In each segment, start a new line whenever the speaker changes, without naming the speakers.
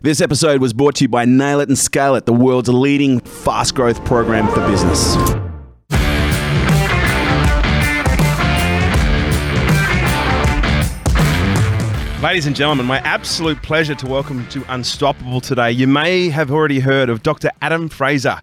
This episode was brought to you by Nail It and Scale It, the world's leading fast growth program for business. Ladies and gentlemen, my absolute pleasure to welcome to Unstoppable today. You may have already heard of Dr. Adam Fraser.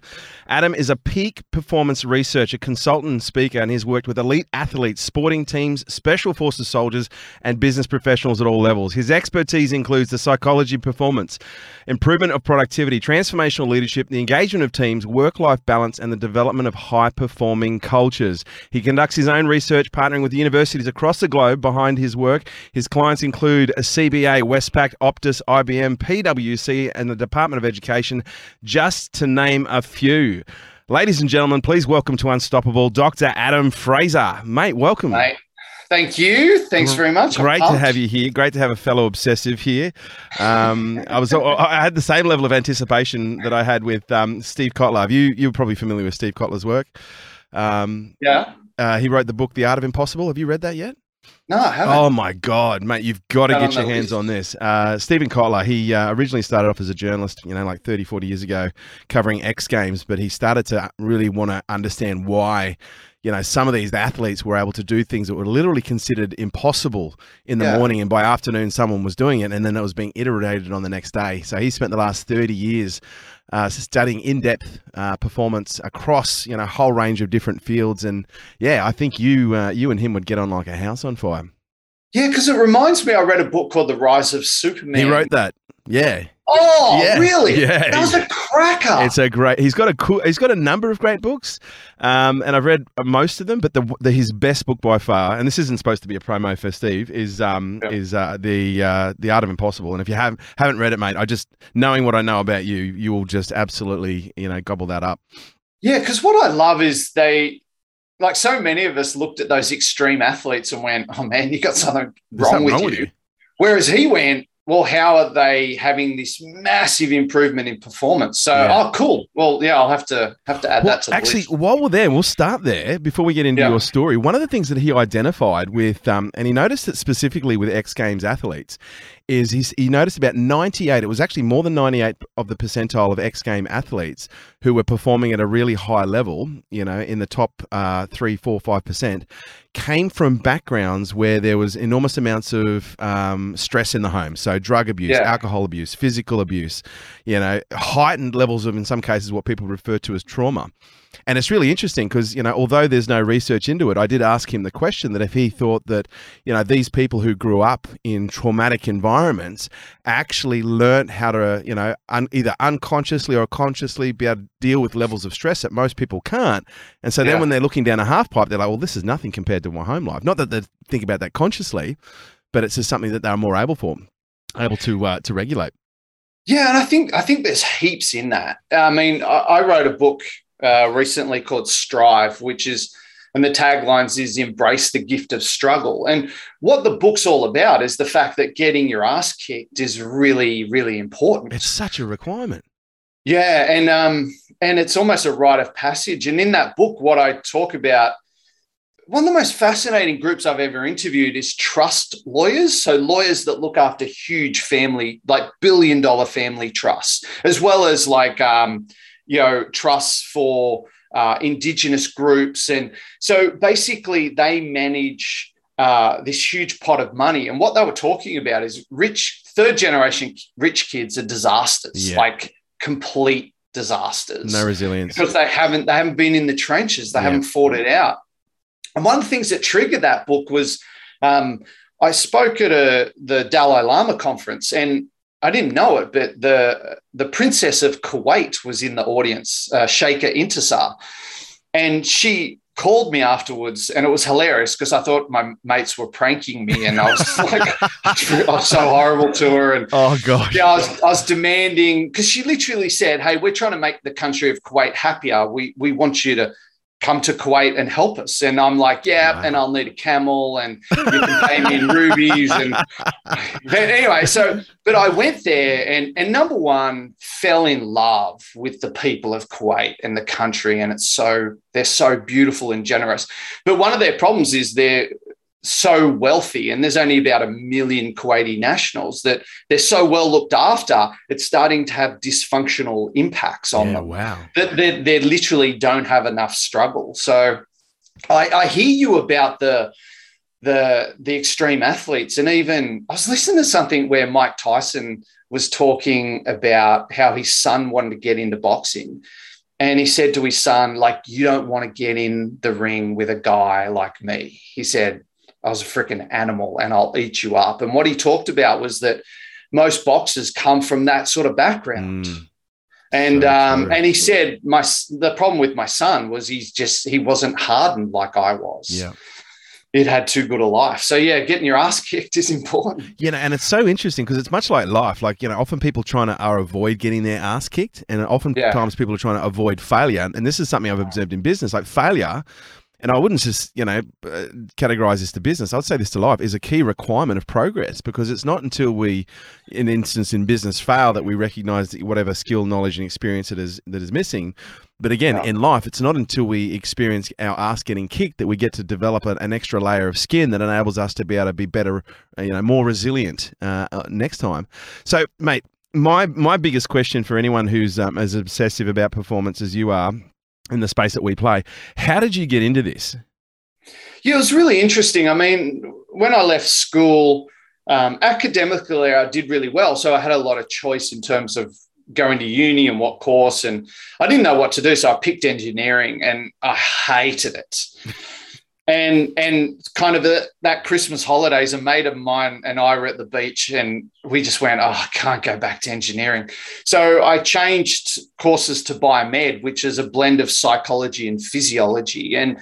Adam is a peak performance researcher, consultant, and speaker, and he's worked with elite athletes, sporting teams, special forces soldiers, and business professionals at all levels. His expertise includes the psychology of performance, improvement of productivity, transformational leadership, the engagement of teams, work life balance, and the development of high performing cultures. He conducts his own research, partnering with universities across the globe behind his work. His clients include CBA, Westpac, Optus, IBM, PwC, and the Department of Education, just to name a few. Ladies and gentlemen, please welcome to Unstoppable Dr. Adam Fraser. Mate, welcome.
Mate, thank you. Thanks very much.
Great to have you here. Great to have a fellow obsessive here. Um, I was I had the same level of anticipation that I had with um, Steve Kotler. You you're probably familiar with Steve Kotler's work.
Um, yeah. Uh,
he wrote the book The Art of Impossible. Have you read that yet?
No, I haven't.
Oh my god, mate! You've got to get your hands list. on this. Uh, Stephen Kotler, he uh, originally started off as a journalist, you know, like 30, 40 years ago, covering X Games, but he started to really want to understand why, you know, some of these athletes were able to do things that were literally considered impossible in the yeah. morning, and by afternoon, someone was doing it, and then it was being iterated on the next day. So he spent the last 30 years uh, studying in-depth uh, performance across you know a whole range of different fields. And yeah, I think you uh, you and him would get on like a house on fire.
Yeah, because it reminds me, I read a book called The Rise of Superman.
He wrote that. Yeah.
Oh,
yeah.
really?
Yeah.
That was a cracker.
It's a great. He's got a cool. He's got a number of great books, um, and I've read most of them. But the, the, his best book by far, and this isn't supposed to be a promo for Steve, is um yep. is uh, the uh, the Art of Impossible. And if you haven't haven't read it, mate, I just knowing what I know about you, you will just absolutely you know gobble that up.
Yeah, because what I love is they like so many of us looked at those extreme athletes and went, "Oh man, you got something wrong, something with, wrong you. with you." Whereas he went, well, how are they having this massive improvement in performance? So, yeah. oh, cool. Well, yeah, I'll have to have to add well, that to
actually.
List.
While we're there, we'll start there before we get into yeah. your story. One of the things that he identified with, um, and he noticed it specifically with X Games athletes, is he's, he noticed about 98, it was actually more than 98 of the percentile of X Game athletes who were performing at a really high level, you know, in the top uh, three, four, five percent, came from backgrounds where there was enormous amounts of um, stress in the home. So drug abuse, yeah. alcohol abuse, physical abuse, you know, heightened levels of, in some cases, what people refer to as trauma. And it's really interesting because, you know, although there's no research into it, I did ask him the question that if he thought that, you know, these people who grew up in traumatic environments actually learnt how to, you know, un- either unconsciously or consciously be able to deal with levels of stress that most people can't. And so yeah. then when they're looking down a half pipe, they're like, well, this is nothing compared to my home life. Not that they think about that consciously, but it's just something that they're more able for, able to uh, to regulate.
Yeah, and I think I think there's heaps in that. I mean, I, I wrote a book uh, recently called Strive, which is, and the taglines is embrace the gift of struggle. And what the book's all about is the fact that getting your ass kicked is really, really important.
It's such a requirement.
Yeah, and um, and it's almost a rite of passage. And in that book, what I talk about, one of the most fascinating groups I've ever interviewed is trust lawyers. So lawyers that look after huge family, like billion dollar family trusts, as well as like um, you know, trusts for uh, indigenous groups. And so basically, they manage uh, this huge pot of money. And what they were talking about is rich, third generation rich kids are disasters, yeah. like complete disasters.
No resilience.
Because they haven't, they haven't been in the trenches, they yeah. haven't fought it out. And one of the things that triggered that book was um, I spoke at a, the Dalai Lama conference, and I didn't know it, but the the princess of Kuwait was in the audience, uh, Sheikha Intisar, and she called me afterwards, and it was hilarious because I thought my mates were pranking me, and I was like, I was so horrible to her, and
oh god,
yeah, I was, I was demanding because she literally said, "Hey, we're trying to make the country of Kuwait happier. We we want you to." Come to Kuwait and help us. And I'm like, yeah, wow. and I'll need a camel and you can pay me in rubies. And anyway, so, but I went there and, and number one, fell in love with the people of Kuwait and the country. And it's so, they're so beautiful and generous. But one of their problems is they're so wealthy and there's only about a million Kuwaiti nationals that they're so well looked after, it's starting to have dysfunctional impacts on
yeah,
them.
Wow.
That they, they literally don't have enough struggle. So I, I hear you about the the the extreme athletes and even I was listening to something where Mike Tyson was talking about how his son wanted to get into boxing and he said to his son, like, you don't want to get in the ring with a guy like me. He said, I was a freaking animal and I'll eat you up. And what he talked about was that most boxers come from that sort of background. Mm. And so um, and he said my the problem with my son was he's just he wasn't hardened like I was.
Yeah
it had too good a life. So yeah, getting your ass kicked is important.
You know, and it's so interesting because it's much like life. Like you know, often people trying to are avoid getting their ass kicked, and oftentimes yeah. people are trying to avoid failure. And this is something I've observed in business. Like failure and I wouldn't just you know uh, categorize this to business. I'd say this to life is a key requirement of progress because it's not until we, in instance in business, fail that we recognize whatever skill, knowledge, and experience that is that is missing. But again, yeah. in life, it's not until we experience our ass getting kicked that we get to develop an extra layer of skin that enables us to be able to be better, uh, you know, more resilient uh, uh, next time. So, mate, my my biggest question for anyone who's um, as obsessive about performance as you are in the space that we play. How did you get into this?
Yeah, it was really interesting. I mean, when I left school, um, academically, I did really well. So I had a lot of choice in terms of going to uni and what course. And I didn't know what to do. So I picked engineering and I hated it. And and kind of the, that Christmas holidays, a mate of mine and I were at the beach, and we just went, "Oh, I can't go back to engineering." So I changed courses to biomed, which is a blend of psychology and physiology, and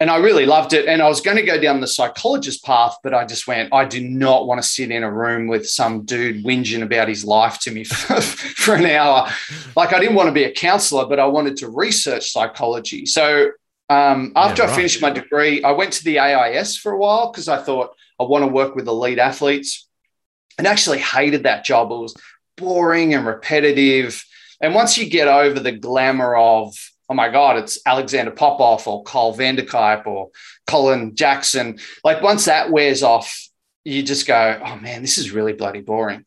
and I really loved it. And I was going to go down the psychologist path, but I just went, I do not want to sit in a room with some dude whinging about his life to me for, for an hour. Like I didn't want to be a counselor, but I wanted to research psychology. So um, after yeah, right. I finished my degree, I went to the AIS for a while because I thought I want to work with elite athletes and actually hated that job. It was boring and repetitive. And once you get over the glamour of, oh my God, it's Alexander Popov or Kyle Vander-Kuyp or Colin Jackson, like once that wears off, you just go, oh man, this is really bloody boring.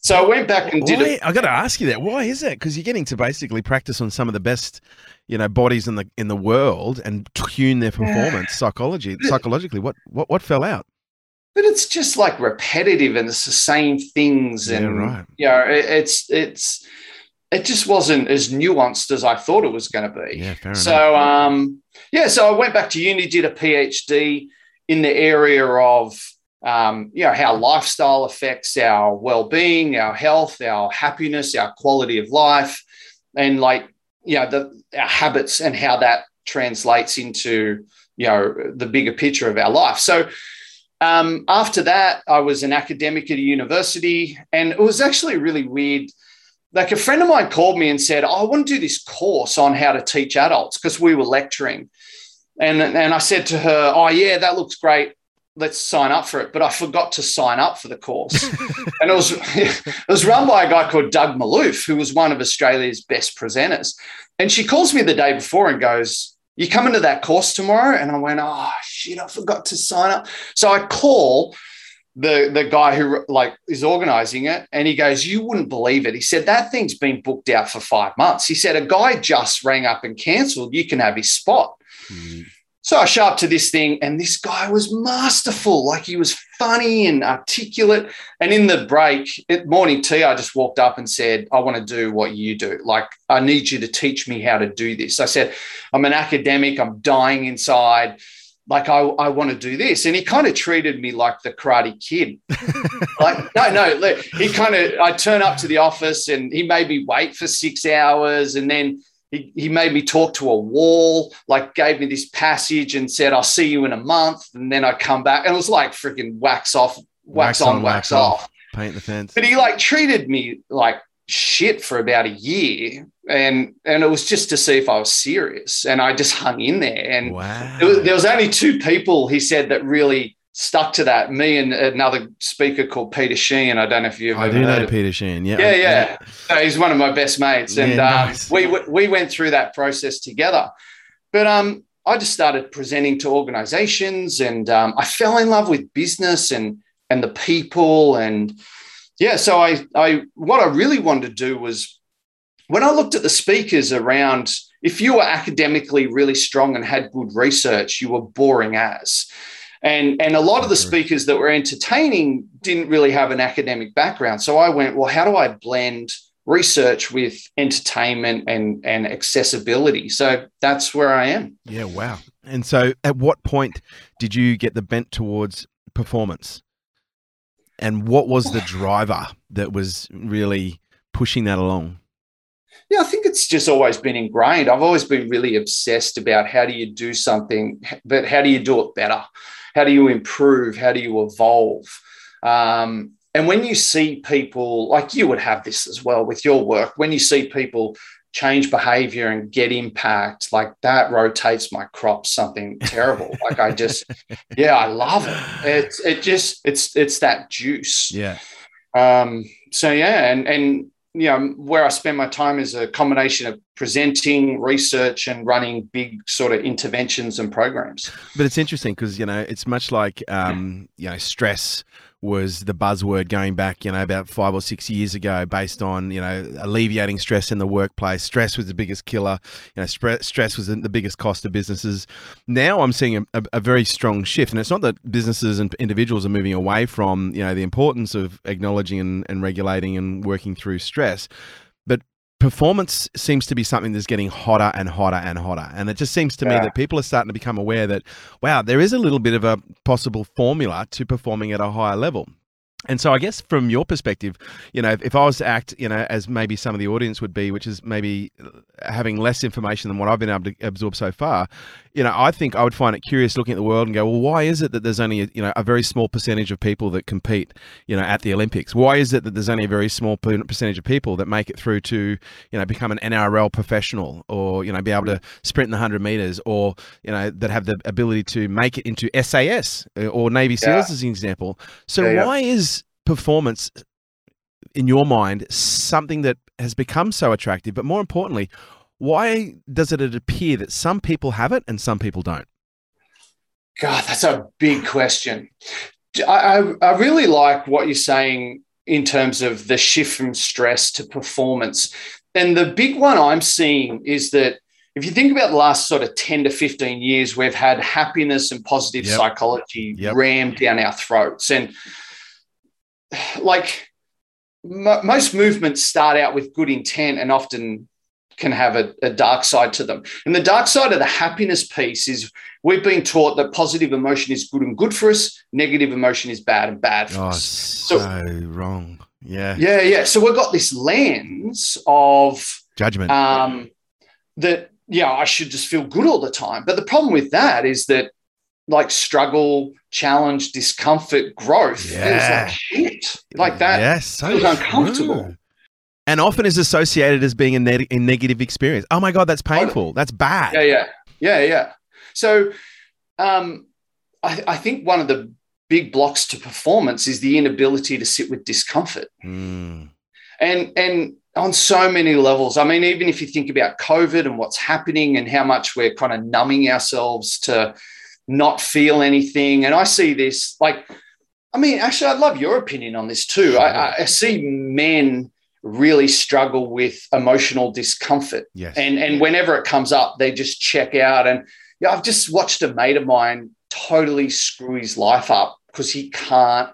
So I went back and did
it. I got to ask you that. Why is that? Because you're getting to basically practice on some of the best you know bodies in the in the world and tune their performance yeah. psychology psychologically what what what fell out
but it's just like repetitive and it's the same things and yeah, right. you know it, it's it's it just wasn't as nuanced as I thought it was going to be.
Yeah, fair
so enough. um yeah, so I went back to uni, did a PhD in the area of um, you know how lifestyle affects our well-being, our health, our happiness, our quality of life, and like you know the our habits and how that translates into you know the bigger picture of our life. So um, after that i was an academic at a university and it was actually really weird. Like a friend of mine called me and said oh, i want to do this course on how to teach adults because we were lecturing. And, and i said to her oh yeah that looks great let's sign up for it. But I forgot to sign up for the course. and it was it was run by a guy called Doug Malouf, who was one of Australia's best presenters. And she calls me the day before and goes, You coming to that course tomorrow? And I went, Oh shit, I forgot to sign up. So I call the the guy who like is organizing it and he goes you wouldn't believe it he said that thing's been booked out for five months he said a guy just rang up and cancelled you can have his spot mm-hmm. So I show up to this thing, and this guy was masterful. Like he was funny and articulate. And in the break, at morning tea, I just walked up and said, I want to do what you do. Like, I need you to teach me how to do this. I said, I'm an academic, I'm dying inside. Like, I, I want to do this. And he kind of treated me like the karate kid. like, no, no, look, he kind of, I turn up to the office and he made me wait for six hours. And then he, he made me talk to a wall, like gave me this passage and said, I'll see you in a month. And then I come back. And it was like freaking wax off, wax, wax on, wax, wax off. off.
Paint the fence.
But he like treated me like shit for about a year. And and it was just to see if I was serious. And I just hung in there. And wow. was, there was only two people, he said, that really stuck to that. Me and another speaker called Peter Sheahan. I don't know if you've
I do know Peter Sheahan. Yeah,
yeah, yeah. he's one of my best mates, and yeah, um, nice. we we went through that process together. But um, I just started presenting to organizations and um, I fell in love with business and and the people and yeah so I I what I really wanted to do was when I looked at the speakers around if you were academically really strong and had good research you were boring as and and a lot of the speakers that were entertaining didn't really have an academic background so I went well how do I blend research with entertainment and and accessibility. So that's where I am.
Yeah, wow. And so at what point did you get the bent towards performance? And what was the driver that was really pushing that along?
Yeah, I think it's just always been ingrained. I've always been really obsessed about how do you do something, but how do you do it better? How do you improve? How do you evolve? Um, and when you see people, like you would have this as well with your work, when you see people change behavior and get impact, like that rotates my crop something terrible. like I just, yeah, I love it. It's it just it's it's that juice.
Yeah.
Um, so yeah, and and you know, where I spend my time is a combination of presenting, research, and running big sort of interventions and programs.
But it's interesting because you know it's much like um, you know stress was the buzzword going back, you know, about five or six years ago, based on you know alleviating stress in the workplace. Stress was the biggest killer. You know, stress was the biggest cost to businesses. Now I'm seeing a, a, a, very strong shift, and it's not that businesses and individuals are moving away from you know the importance of acknowledging and, and regulating and working through stress, performance seems to be something that's getting hotter and hotter and hotter. And it just seems to yeah. me that people are starting to become aware that, wow, there is a little bit of a possible formula to performing at a higher level. And so, I guess from your perspective, you know, if, if, I was to act, you know, as maybe some of the audience would be, which is maybe uh, having less information than what I've been able to absorb so far, you know, I think I would find it curious looking at the world and go, well, why is it that there's only, you know, a very small percentage of people that compete, you know, at the Olympics? Why is it that there's only a very small percentage of people that make it through to, you know, become an NRL professional or, you know, be able to sprint in the 100 meters or, you know, that have the ability to make it into SAS uh, or Navy SEALs yeah. as an example. So yeah, yeah. why is performance in your mind something that has become so attractive, but more importantly, why does it appear that some people have it and some people don't?
God, that's a big question. I, I, I really like what you're saying in terms of the shift from stress to performance. And the big one I'm seeing is that if you think about the last sort of 10 to 15 years, we've had happiness and positive yep. psychology yep. rammed down our throats. And like m- most movements start out with good intent and often can have a, a, dark side to them. And the dark side of the happiness piece is we've been taught that positive emotion is good and good for us, negative emotion is bad and bad for oh, us.
So, so wrong. Yeah.
Yeah, yeah. So we've got this lens of
judgment.
Um, that yeah, I should just feel good all the time. But the problem with that is that like struggle, challenge, discomfort, growth yeah. like shit. Like that yes, so feels uncomfortable
and often is associated as being a, ne- a, negative experience. Oh my god, that's painful. That's bad.
Yeah, yeah, yeah, yeah. So, um, I, I think one of the big blocks to performance is the inability to sit with discomfort,
mm.
and and on so many levels. I mean, even if you think about COVID and what's happening and how much we're kind of numbing ourselves to not feel anything, and I see this like. I mean, actually, I'd love your opinion on this too. I, I see men really struggle with emotional discomfort.
Yes.
And and whenever it comes up, they just check out. And yeah, I've just watched a mate of mine totally screw his life up because he can't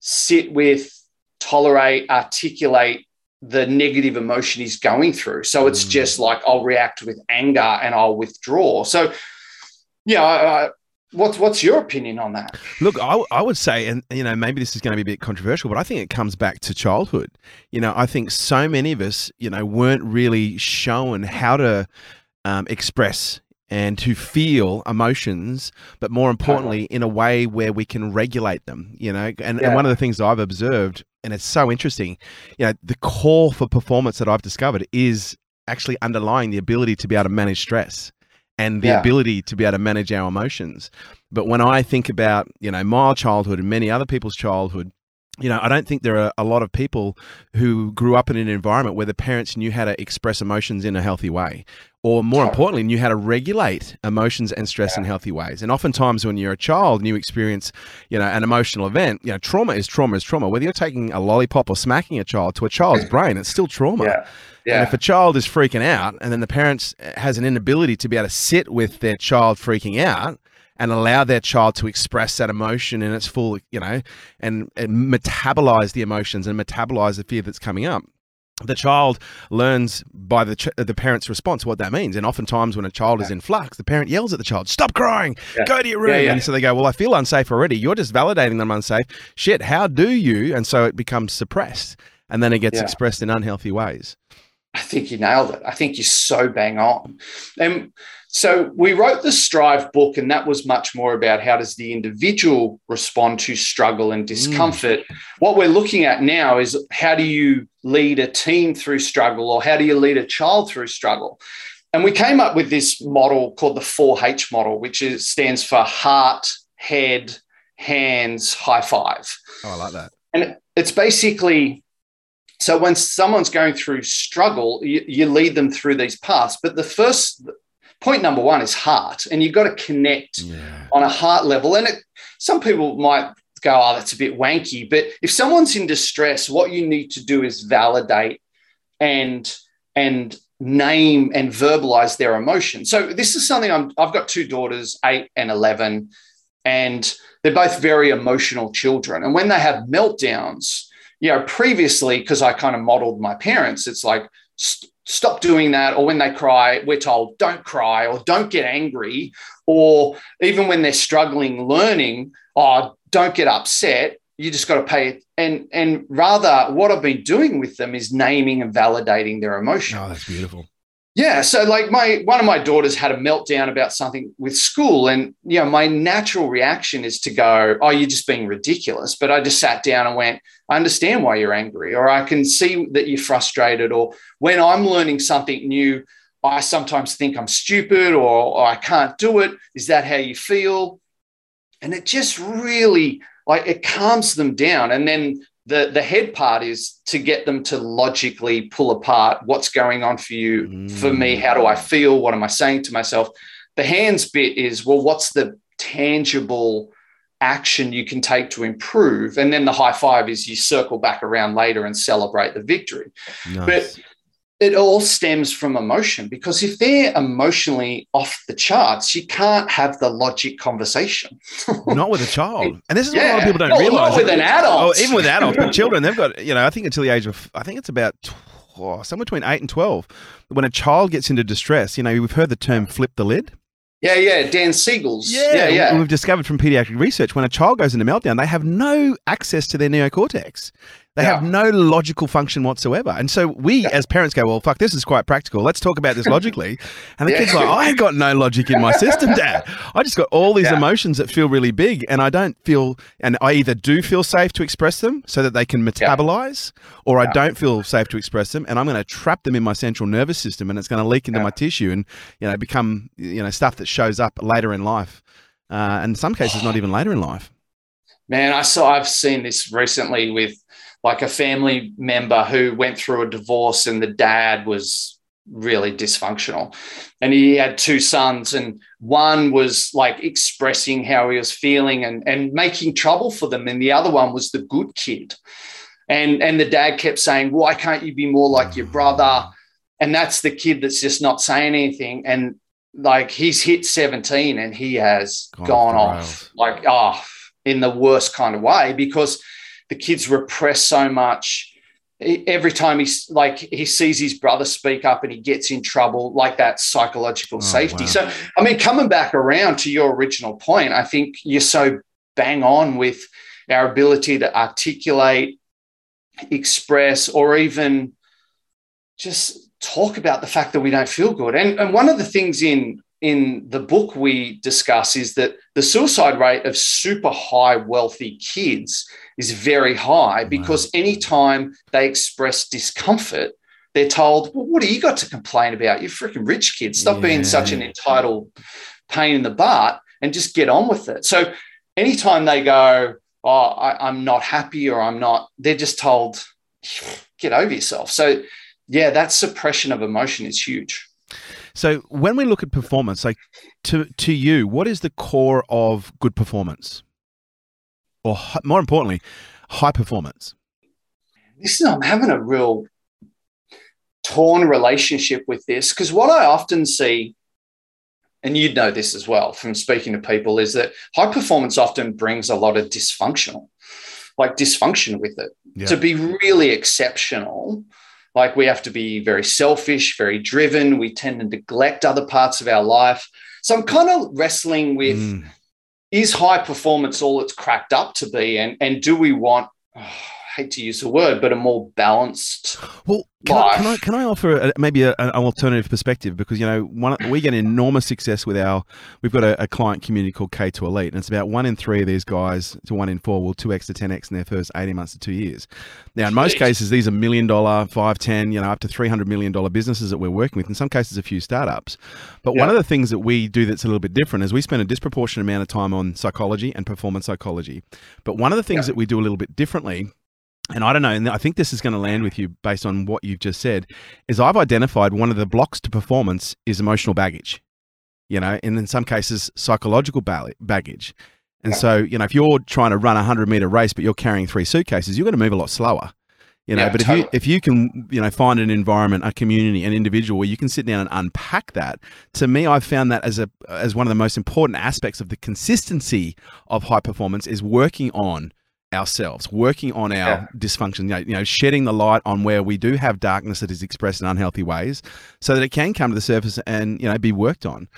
sit with, tolerate, articulate the negative emotion he's going through. So it's mm. just like I'll react with anger and I'll withdraw. So yeah, I, What's what's your opinion on that?
Look, I, I would say, and you know, maybe this is going to be a bit controversial, but I think it comes back to childhood. You know, I think so many of us, you know, weren't really shown how to um, express and to feel emotions, but more importantly, in a way where we can regulate them. You know, and, yeah. and one of the things I've observed, and it's so interesting, you know, the core for performance that I've discovered is actually underlying the ability to be able to manage stress and the yeah. ability to be able to manage our emotions. But when I think about, you know, my childhood and many other people's childhood, you know, I don't think there are a lot of people who grew up in an environment where the parents knew how to express emotions in a healthy way, or more importantly, knew how to regulate emotions and stress yeah. in healthy ways. And oftentimes, when you're a child and you experience, you know, an emotional event, you know, trauma is trauma is trauma. Whether you're taking a lollipop or smacking a child to a child's brain, it's still trauma. Yeah. Yeah. And if a child is freaking out, and then the parents eh, has an inability to be able to sit with their child freaking out, and allow their child to express that emotion in its full, you know, and, and metabolize the emotions and metabolize the fear that's coming up the child learns by the ch- the parent's response what that means. And oftentimes, when a child yeah. is in flux, the parent yells at the child, "Stop crying! Yeah. Go to your room!" Yeah, and so they go, "Well, I feel unsafe already. You're just validating them unsafe. Shit, how do you?" And so it becomes suppressed, and then it gets expressed in unhealthy ways.
I think you nailed it. I think you're so bang on. And so we wrote the Strive book, and that was much more about how does the individual respond to struggle and discomfort. Mm. What we're looking at now is how do you lead a team through struggle, or how do you lead a child through struggle? And we came up with this model called the 4H model, which is, stands for heart, head, hands, high five.
Oh, I like that.
And it's basically so when someone's going through struggle, you, you, lead them through these paths. But the first point number one is heart, and you've got to connect yeah. on a heart level. And it, some people might go, "Oh, that's a bit wanky," but if someone's in distress, what you need to do is validate and and name and verbalize their emotion. So this is something I'm, I've got two daughters, eight and eleven, and they're both very emotional children. And when they have meltdowns, you know, previously because I kind of modeled my parents, it's like stop doing that or when they cry we're told don't cry or don't get angry or even when they're struggling learning oh don't get upset you just got to pay it and and rather what i've been doing with them is naming and validating their emotion
oh that's beautiful
yeah so like my one of my daughters had a meltdown about something with school and you know my natural reaction is to go oh you're just being ridiculous but i just sat down and went I understand why you're angry, or I can see that you're frustrated, or when I'm learning something new, I sometimes think I'm stupid or, or, I can't do it. Is that how you feel? And it just really like it calms them down. And then the, the head part is to get them to logically pull apart what's going on for you, mm. for me. How do I feel? What am I saying to myself? The hands bit is, well, what's the tangible action you can take to improve. And then the high five is you circle back around later and celebrate the victory. Nice. But it all stems from emotion because if they're emotionally off the charts, you can't have the logic conversation.
not with a child. And this is yeah. what a lot of people don't not, realize.
Not with an adult.
Oh, even with adults, but children, they've got, you know, I think until the age of, I think it's about oh, somewhere between eight and 12. When a child gets into distress, you know, we've heard the term flip the lid.
Yeah, yeah, Dan Siegel's.
Yeah, yeah, yeah. We've discovered from pediatric research when a child goes into meltdown, they have no access to their neocortex. They yeah. have no logical function whatsoever. And so we yeah. as parents go, well, fuck, this is quite practical. Let's talk about this logically. And the yeah. kid's like, I ain't got no logic in my system, dad. I just got all these emotions that feel really big. And I don't feel, and I either do feel safe to express them so that they can metabolize, or I don't feel safe to express them. And I'm going to trap them in my central nervous system and it's going to leak into my tissue and, you know, become, you know, stuff that shows up later in life. Uh, and in some cases, not even later in life.
Man, I saw, I've seen this recently with, like a family member who went through a divorce and the dad was really dysfunctional. And he had two sons and one was like expressing how he was feeling and, and making trouble for them and the other one was the good kid. And and the dad kept saying why can't you be more like your brother? And that's the kid that's just not saying anything and like he's hit 17 and he has gone, gone off like oh in the worst kind of way because the kids repress so much. Every time he's like he sees his brother speak up and he gets in trouble like that psychological oh, safety. wow. so i mean coming back around to your original point i think you're so bang on with our ability to articulate express or even just talk about the fact that we don't feel good. And, and one of the things in in the book we discuss is that the suicide rate of super high wealthy kids is very high because wow. anytime they express discomfort they're told well what do you got to complain about You're freaking rich kids stop yeah. being such an entitled pain in the butt and just get on with it so anytime they go oh, I, I'm not happy or I'm not, they're just told, get over yourself. So, yeah, that suppression of emotion is huge.
So when we look at performance, like to to you, what is the core of good performance, or more importantly, high performance?
This is I'm having a real torn relationship with this because what I often see, and you'd know this as well from speaking to people, is that high performance often brings a lot of dysfunctional, like dysfunction with it. Yeah. To be really exceptional, like we have to be very selfish, very driven. We tend to neglect other parts of our life. So I'm kind of wrestling with mm. is high performance all it's cracked up to be? And, and do we want, oh, hate to use the word, but a more balanced.
Well, can, I, can I, can I offer a, maybe a, an alternative perspective because you know one, we get enormous success with our we've got a, a, client community called K2 Elite and it's about one in three of these guys to one in four will two x to ten x in their first eighteen months to two years. Now in most cases these are million dollar, five, ten, you know up to three hundred million dollar businesses that we're working with. In some cases a few startups. But yeah. one of the things that we do that's a little bit different is we spend a disproportionate amount of time on psychology and performance psychology. But one of the things yeah. that we do a little bit differently and I don't know, and I think this is going to land with you based on what you've just said, is I've identified one of the blocks to performance is emotional baggage, you know, and in some cases, psychological baggage. And so, you know, if you're trying to run a 100 meter race, but you're carrying three suitcases, you're going to move a lot slower. You know, yeah, but totally. if you if you can you know find an environment, a community, an individual where you can sit down and unpack that, to me, I've found that as a as one of the most important aspects of the consistency of high performance is working on ourselves, working on our yeah. dysfunction, you know, you know, shedding the light on where we do have darkness that is expressed in unhealthy ways, so that it can come to the surface and you know be worked on.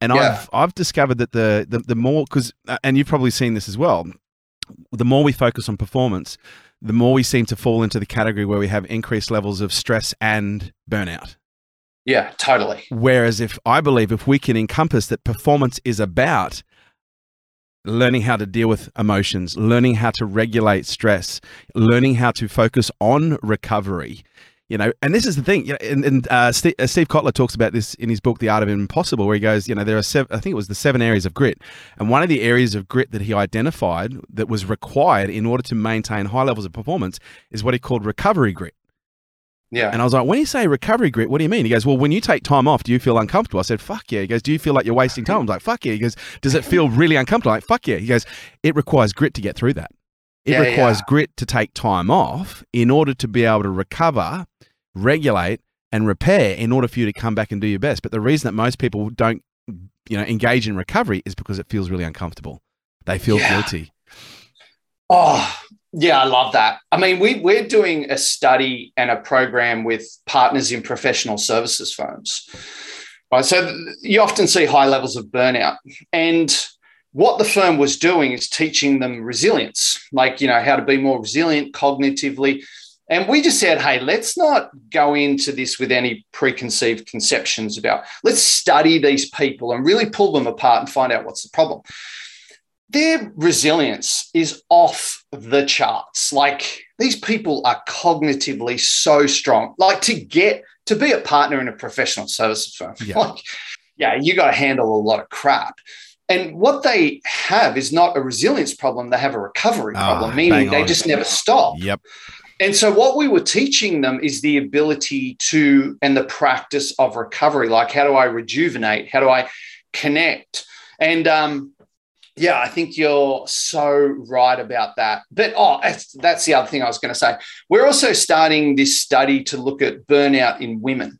And yeah. I've I've discovered that the the, the more because uh, and you've probably seen this as well, the more we focus on performance, the more we seem to fall into the category where we have increased levels of stress and burnout.
Yeah, totally.
Whereas if I believe if we can encompass that performance is about learning how to deal with emotions, learning how to regulate stress, learning how to focus on recovery. You know, and this is the thing. You know, and, and uh, Steve, uh, Steve, Kotler talks about this in his book, The Art of Impossible, where he goes, you know, there are seven. I think it was the seven areas of grit, and one of the areas of grit that he identified that was required in order to maintain high levels of performance is what he called recovery grit.
Yeah.
And I was like, when you say recovery grit, what do you mean? He goes, well, when you take time off, do you feel uncomfortable? I said, fuck yeah. He goes, do you feel like you're wasting time? I'm like, fuck yeah. He goes, does it feel really uncomfortable? I'm like, fuck yeah. He goes, it requires grit to get through that. It yeah, requires yeah. grit to take time off in order to be able to recover, regulate, and repair in order for you to come back and do your best. But the reason that most people don't, you know, engage in recovery is because it feels really uncomfortable. They feel yeah. guilty.
Oh, yeah, I love that. I mean, we, we're doing a study and a program with partners in professional services firms. Right. So you often see high levels of burnout. And what the firm was doing is teaching them resilience, like, you know, how to be more resilient cognitively. And we just said, hey, let's not go into this with any preconceived conceptions about, let's study these people and really pull them apart and find out what's the problem their resilience is off the charts. Like these people are cognitively so strong. Like to get to be a partner in a professional services firm, yeah. like, yeah, you got to handle a lot of crap. And what they have is not a resilience problem, they have a recovery oh, problem, meaning they just never stop.
Yep.
And so, what we were teaching them is the ability to and the practice of recovery. Like, how do I rejuvenate? How do I connect? And um, yeah, I think you're so right about that. But oh, that's, that's the other thing I was going to say. We're also starting this study to look at burnout in women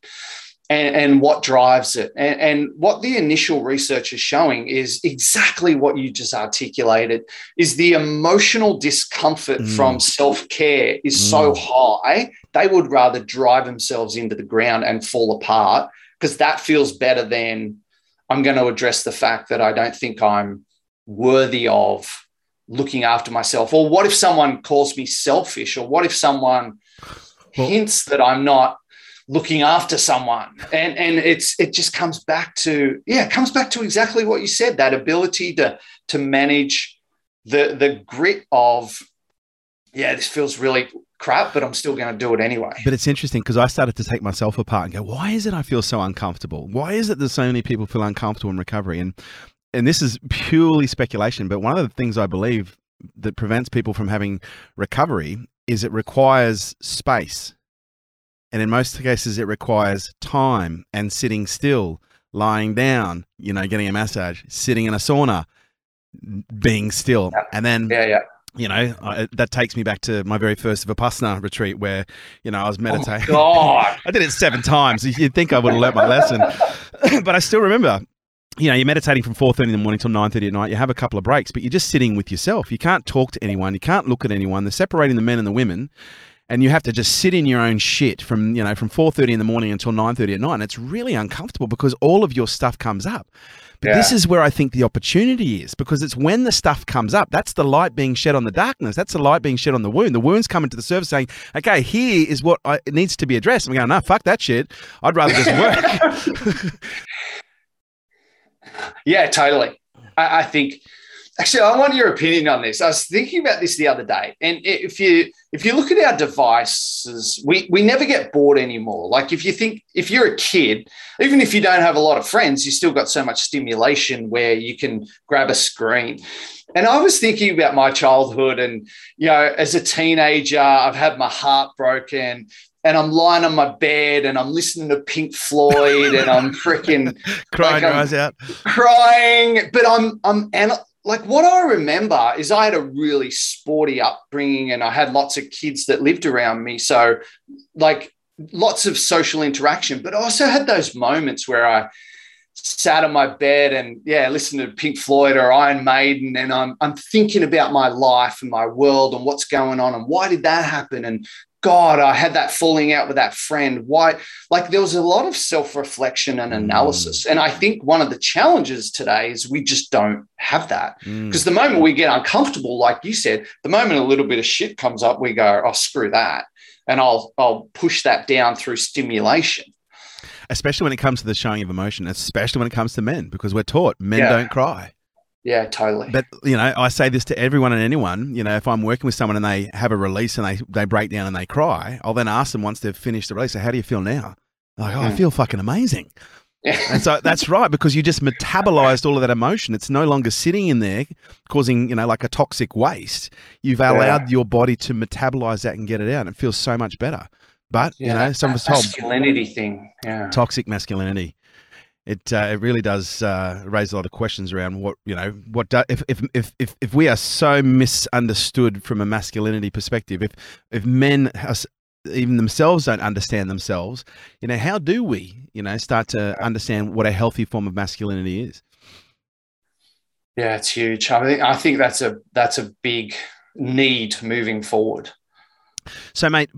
and, and what drives it. And, and what the initial research is showing is exactly what you just articulated is the emotional discomfort mm. from self-care is mm. so high, they would rather drive themselves into the ground and fall apart because that feels better than I'm going to address the fact that I don't think I'm worthy of looking after myself? Or what if someone calls me selfish? Or what if someone well, hints that I'm not looking after someone? And and it's it just comes back to yeah, it comes back to exactly what you said, that ability to to manage the the grit of yeah, this feels really crap, but I'm still going to do it anyway.
But it's interesting because I started to take myself apart and go, why is it I feel so uncomfortable? Why is it that so many people feel uncomfortable in recovery? And and this is purely speculation, but one of the things I believe that prevents people from having recovery is it requires space. And in most cases, it requires time and sitting still, lying down, you know, getting a massage, sitting in a sauna, being still. And then
yeah, yeah
you know, I, that takes me back to my very first Vipassana retreat where, you know, I was oh, meditating.
Oh God.
I did it seven times. You'd think I would have learnt my lesson. but I still remember, you know, you're meditating from 4.30 in the morning till 9.30 at night. You have a couple of breaks, but you're just sitting with yourself. You can't talk to anyone. You can't look at anyone. They're separating the men and the women. And you have to just sit in your own shit from, you know, from 4.30 in the morning until 9.30 at night. And it's really uncomfortable because all of your stuff comes up. But yeah. this is where I think the opportunity is because it's when the stuff comes up. That's the light being shed on the darkness. That's the light being shed on the wound. The wound's coming to the surface saying, okay, here is what I, it needs to be addressed. I'm going, no, fuck that shit. I'd rather just work.
yeah, totally. I, I think actually i want your opinion on this. I was thinking about this the other day and if you if you look at our devices we we never get bored anymore. Like if you think if you're a kid even if you don't have a lot of friends you still got so much stimulation where you can grab a screen. And i was thinking about my childhood and you know as a teenager i've had my heart broken and I'm lying on my bed and I'm listening to Pink Floyd and I'm freaking
crying like eyes out,
crying. But I'm I'm and like what I remember is I had a really sporty upbringing and I had lots of kids that lived around me. So, like, lots of social interaction, but I also had those moments where I sat on my bed and, yeah, listened to Pink Floyd or Iron Maiden. And I'm, I'm thinking about my life and my world and what's going on and why did that happen? And God, I had that falling out with that friend. Why? Like there was a lot of self reflection and analysis. Mm. And I think one of the challenges today is we just don't have that. Because mm. the moment we get uncomfortable, like you said, the moment a little bit of shit comes up, we go, oh, screw that. And I'll, I'll push that down through stimulation.
Especially when it comes to the showing of emotion, especially when it comes to men, because we're taught men yeah. don't cry.
Yeah, totally.
But you know, I say this to everyone and anyone. You know, if I'm working with someone and they have a release and they they break down and they cry, I'll then ask them once they've finished the release, so "How do you feel now?" like, "Oh, mm. I feel fucking amazing." and so that's right because you just metabolized all of that emotion. It's no longer sitting in there causing, you know, like a toxic waste. You've allowed yeah. your body to metabolize that and get it out. And it feels so much better. But yeah, you know, some of us told
masculinity thing, yeah,
toxic masculinity it uh, it really does uh, raise a lot of questions around what you know what do, if, if if if if we are so misunderstood from a masculinity perspective if if men even themselves don't understand themselves you know how do we you know start to understand what a healthy form of masculinity is?
Yeah it's huge. I think i think that's a that's a big need moving forward.
So mate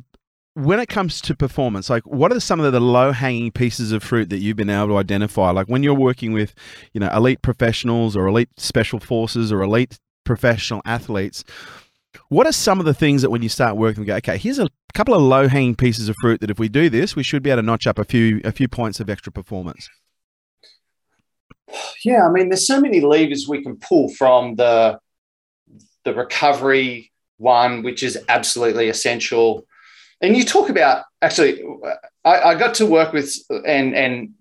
when it comes to performance, like what are some of the low hanging pieces of fruit that you've been able to identify? Like when you're working with, you know, elite professionals or elite special forces or elite professional athletes, what are some of the things that when you start working, go, okay, here's a couple of low hanging pieces of fruit that if we do this, we should be able to notch up a few a few points of extra performance.
Yeah, I mean, there's so many levers we can pull from the the recovery one, which is absolutely essential and you talk about actually, I, I got to work with and and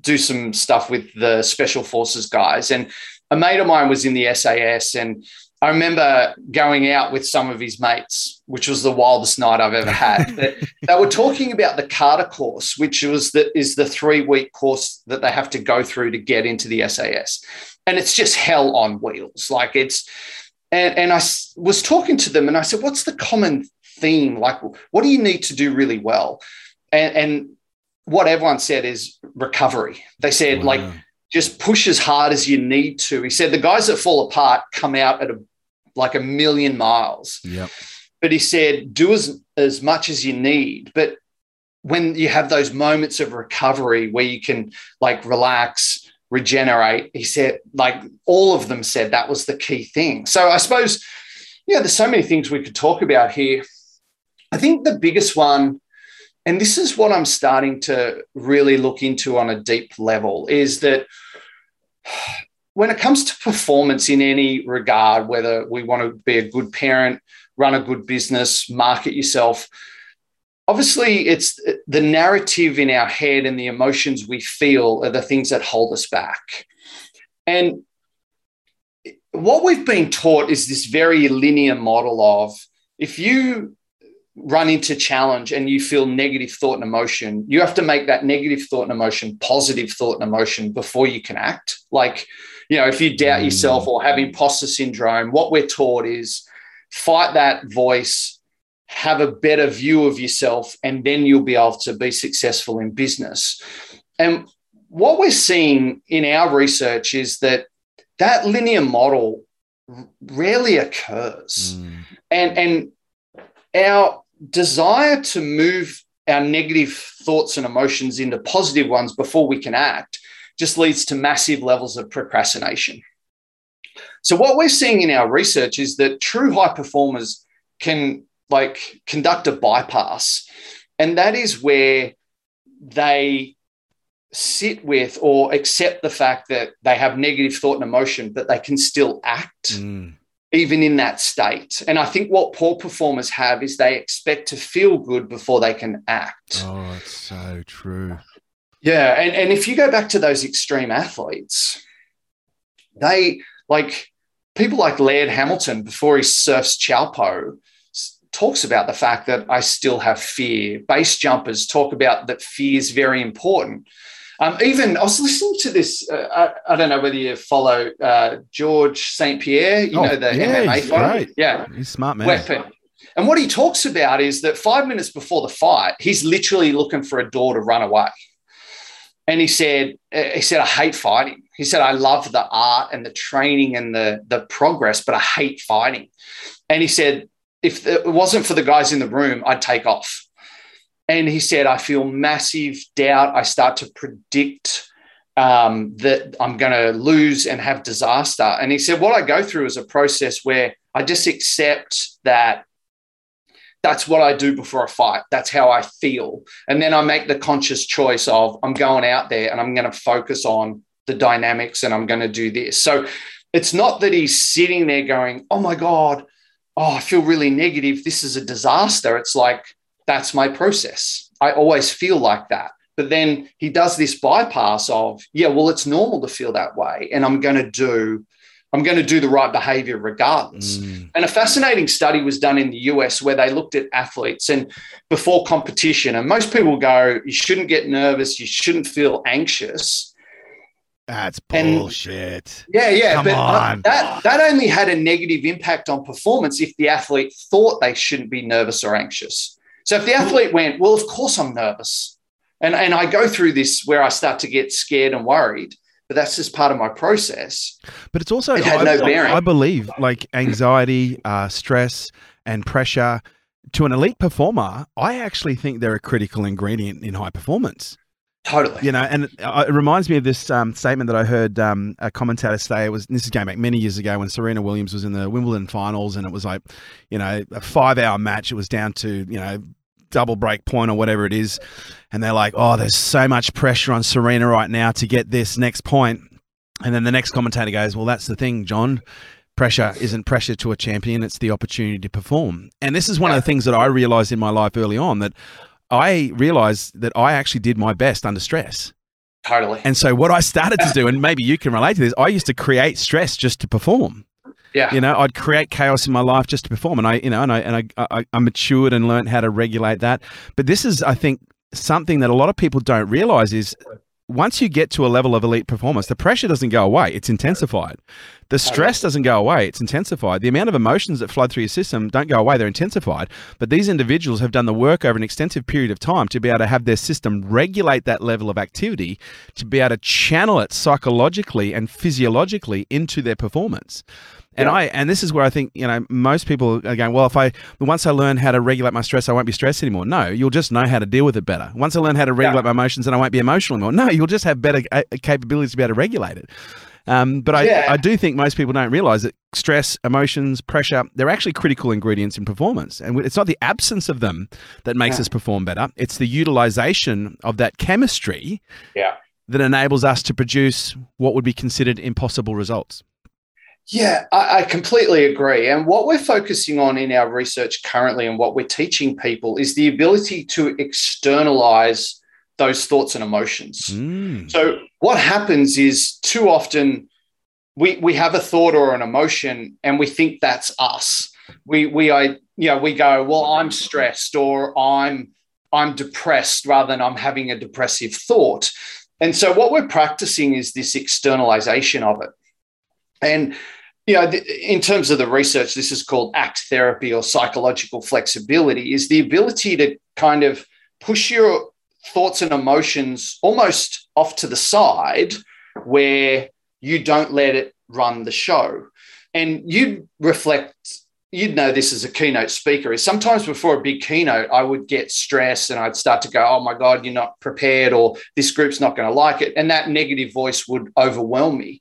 do some stuff with the special forces guys, and a mate of mine was in the SAS, and I remember going out with some of his mates, which was the wildest night I've ever had. they were talking about the Carter course, which was the is the three week course that they have to go through to get into the SAS, and it's just hell on wheels. Like it's, and and I was talking to them, and I said, "What's the common theme like what do you need to do really well? And, and what everyone said is recovery. They said wow. like just push as hard as you need to. He said the guys that fall apart come out at a like a million miles.
Yep.
but he said do as as much as you need. But when you have those moments of recovery where you can like relax regenerate he said like all of them said that was the key thing. So i suppose yeah there's so many things we could talk about here I think the biggest one, and this is what I'm starting to really look into on a deep level, is that when it comes to performance in any regard, whether we want to be a good parent, run a good business, market yourself, obviously it's the narrative in our head and the emotions we feel are the things that hold us back. And what we've been taught is this very linear model of if you run into challenge and you feel negative thought and emotion, you have to make that negative thought and emotion positive thought and emotion before you can act. Like, you know, if you doubt mm. yourself or have imposter syndrome, what we're taught is fight that voice, have a better view of yourself, and then you'll be able to be successful in business. And what we're seeing in our research is that that linear model rarely occurs. Mm. And, and our desire to move our negative thoughts and emotions into positive ones before we can act just leads to massive levels of procrastination. So what we're seeing in our research is that true high performers can like conduct a bypass and that is where they sit with or accept the fact that they have negative thought and emotion but they can still act mm even in that state. And I think what poor performers have is they expect to feel good before they can act.
Oh, it's so true.
Yeah. And, and if you go back to those extreme athletes, they like people like Laird Hamilton before he surfs Teahupoo talks about the fact that I still have fear. Base jumpers talk about that fear is very important. Um, even I was listening to this. Uh, I, I, don't know whether you follow uh, Georges St-Pierre, you oh, know, the yeah, MMA fighter. Yeah.
He's smart man.
Weapon. And what he talks about is that five minutes before the fight, he's literally looking for a door to run away. And he said, uh, he said, I hate fighting. He said, I love the art and the training and the, the progress, but I hate fighting. And he said, if it wasn't for the guys in the room, I'd take off. And he said, I feel massive doubt. I start to predict um, that I'm going to lose and have disaster. And he said, What I go through is a process where I just accept that that's what I do before a fight. That's how I feel. And then I make the conscious choice of I'm going out there and I'm going to focus on the dynamics and I'm going to do this. So it's not that he's sitting there going, Oh my God, oh, I feel really negative. This is a disaster. It's like, that's my process. I always feel like that. But then he does this bypass of, yeah, well, it's normal to feel that way. And I'm going to do, I'm going to do the right behavior regardless. Mm. And a fascinating study was done in the US where they looked at athletes and before competition. And most people go, you shouldn't get nervous, you shouldn't feel anxious.
That's bullshit.
And, yeah, yeah. Come but on. that that only had a negative impact on performance if the athlete thought they shouldn't be nervous or anxious. So if the athlete went, well, of course I'm nervous. And, and I go through this where I start to get scared and worried, but that's just part of my process.
But it's also, it I, no I, believe, like anxiety, uh, stress, and pressure to an elite performer, I actually think they're a critical ingredient in high performance.
Totally.
You know, and it reminds me of this um, statement that I heard um, a commentator say. It was this is going back many years ago when Serena Williams was in the Wimbledon finals, and it was like, you know, a five-hour match. It was down to you know double break point or whatever it is, and they're like, oh, there's so much pressure on Serena right now to get this next point. And then the next commentator goes, well, that's the thing, John pressure isn't pressure to a champion it's the opportunity to perform and this is one of the things that i realized in my life early on that I realized that I actually did my best under stress.
Totally.
And so what I started to do, and maybe you can relate to this, I used to create stress just to perform.
Yeah.
You know, I'd create chaos in my life just to perform. And I, you know, and I and I, I, I matured and learned how to regulate that. But this is, I think, something that a lot of people don't realize is once you get to a level of elite performance, the pressure doesn't go away, it's intensified. The stress doesn't go away, it's intensified. The amount of emotions that flood through your system don't go away, they're intensified. But these individuals have done the work over an extensive period of time to be able to have their system regulate that level of activity, to be able to channel it psychologically and physiologically into their performance. And yeah. I and this is where I think you know most people are going. Well, if I once I learn how to regulate my stress, I won't be stressed anymore. No, you'll just know how to deal with it better. Once I learn how to regulate yeah. my emotions, then I won't be emotional anymore. No, you'll just have better uh, capabilities to be able to regulate it. Um, but I, yeah. I do think most people don't realize that stress, emotions, pressure, they're actually critical ingredients in performance. And it's not the absence of them that makes yeah. us perform better, it's the utilization of that chemistry
yeah.
that enables us to produce what would be considered impossible results.
Yeah, I, I, completely agree. And what we're focusing on in our research currently and what we're teaching people is the ability to externalize those thoughts and emotions. Mm. So, what happens is too often we we have a thought or an emotion and we think that's us. We we I you know we go well I'm stressed or I'm I'm depressed rather than I'm having a depressive thought. And so what we're practicing is this externalization of it. And you know, in terms of the research, this is called ACT therapy or psychological flexibility, is the ability to kind of push your thoughts and emotions almost off to the side where you don't let it run the show. And you'd reflect, you'd know this as a keynote speaker, is sometimes before a big keynote, I would get stressed and I'd start to go, oh my God, you're not prepared, or this group's not going to like it. And that negative voice would overwhelm me.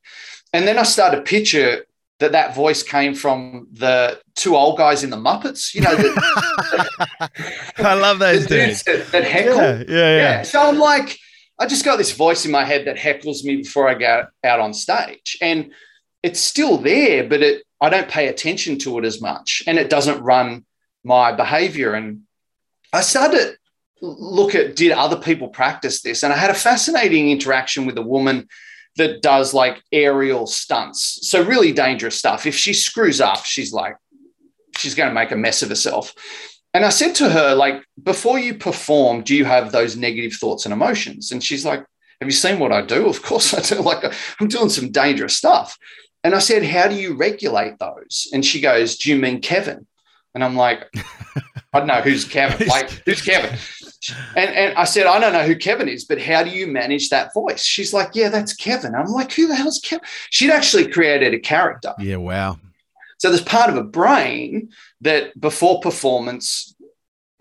And then I started to picture that that voice came from the two old guys in the Muppets. You know,
the, I love those dudes
that, that heckle.
Yeah, yeah, yeah, yeah.
So I'm like, I just got this voice in my head that heckles me before I go out on stage, and it's still there, but it I don't pay attention to it as much, and it doesn't run my behavior. And I started to look at did other people practice this, and I had a fascinating interaction with a woman that does like aerial stunts. So really dangerous stuff. If she screws up, she's like, she's going to make a mess of herself. And I said to her, like, before you perform, do you have those negative thoughts and emotions? And she's like, have you seen what I do? Of course I do. Like, I'm doing some dangerous stuff. And I said, how do you regulate those? And she goes, do you mean Kevin? And I'm like, I don't know who's Kevin. Like, who's Kevin? And, and I said, I don't know who Kevin is, but how do you manage that voice? She's like, Yeah, that's Kevin. I'm like, Who the hell's Kevin? She'd actually created a character.
Yeah, wow.
So there's part of a brain that before performance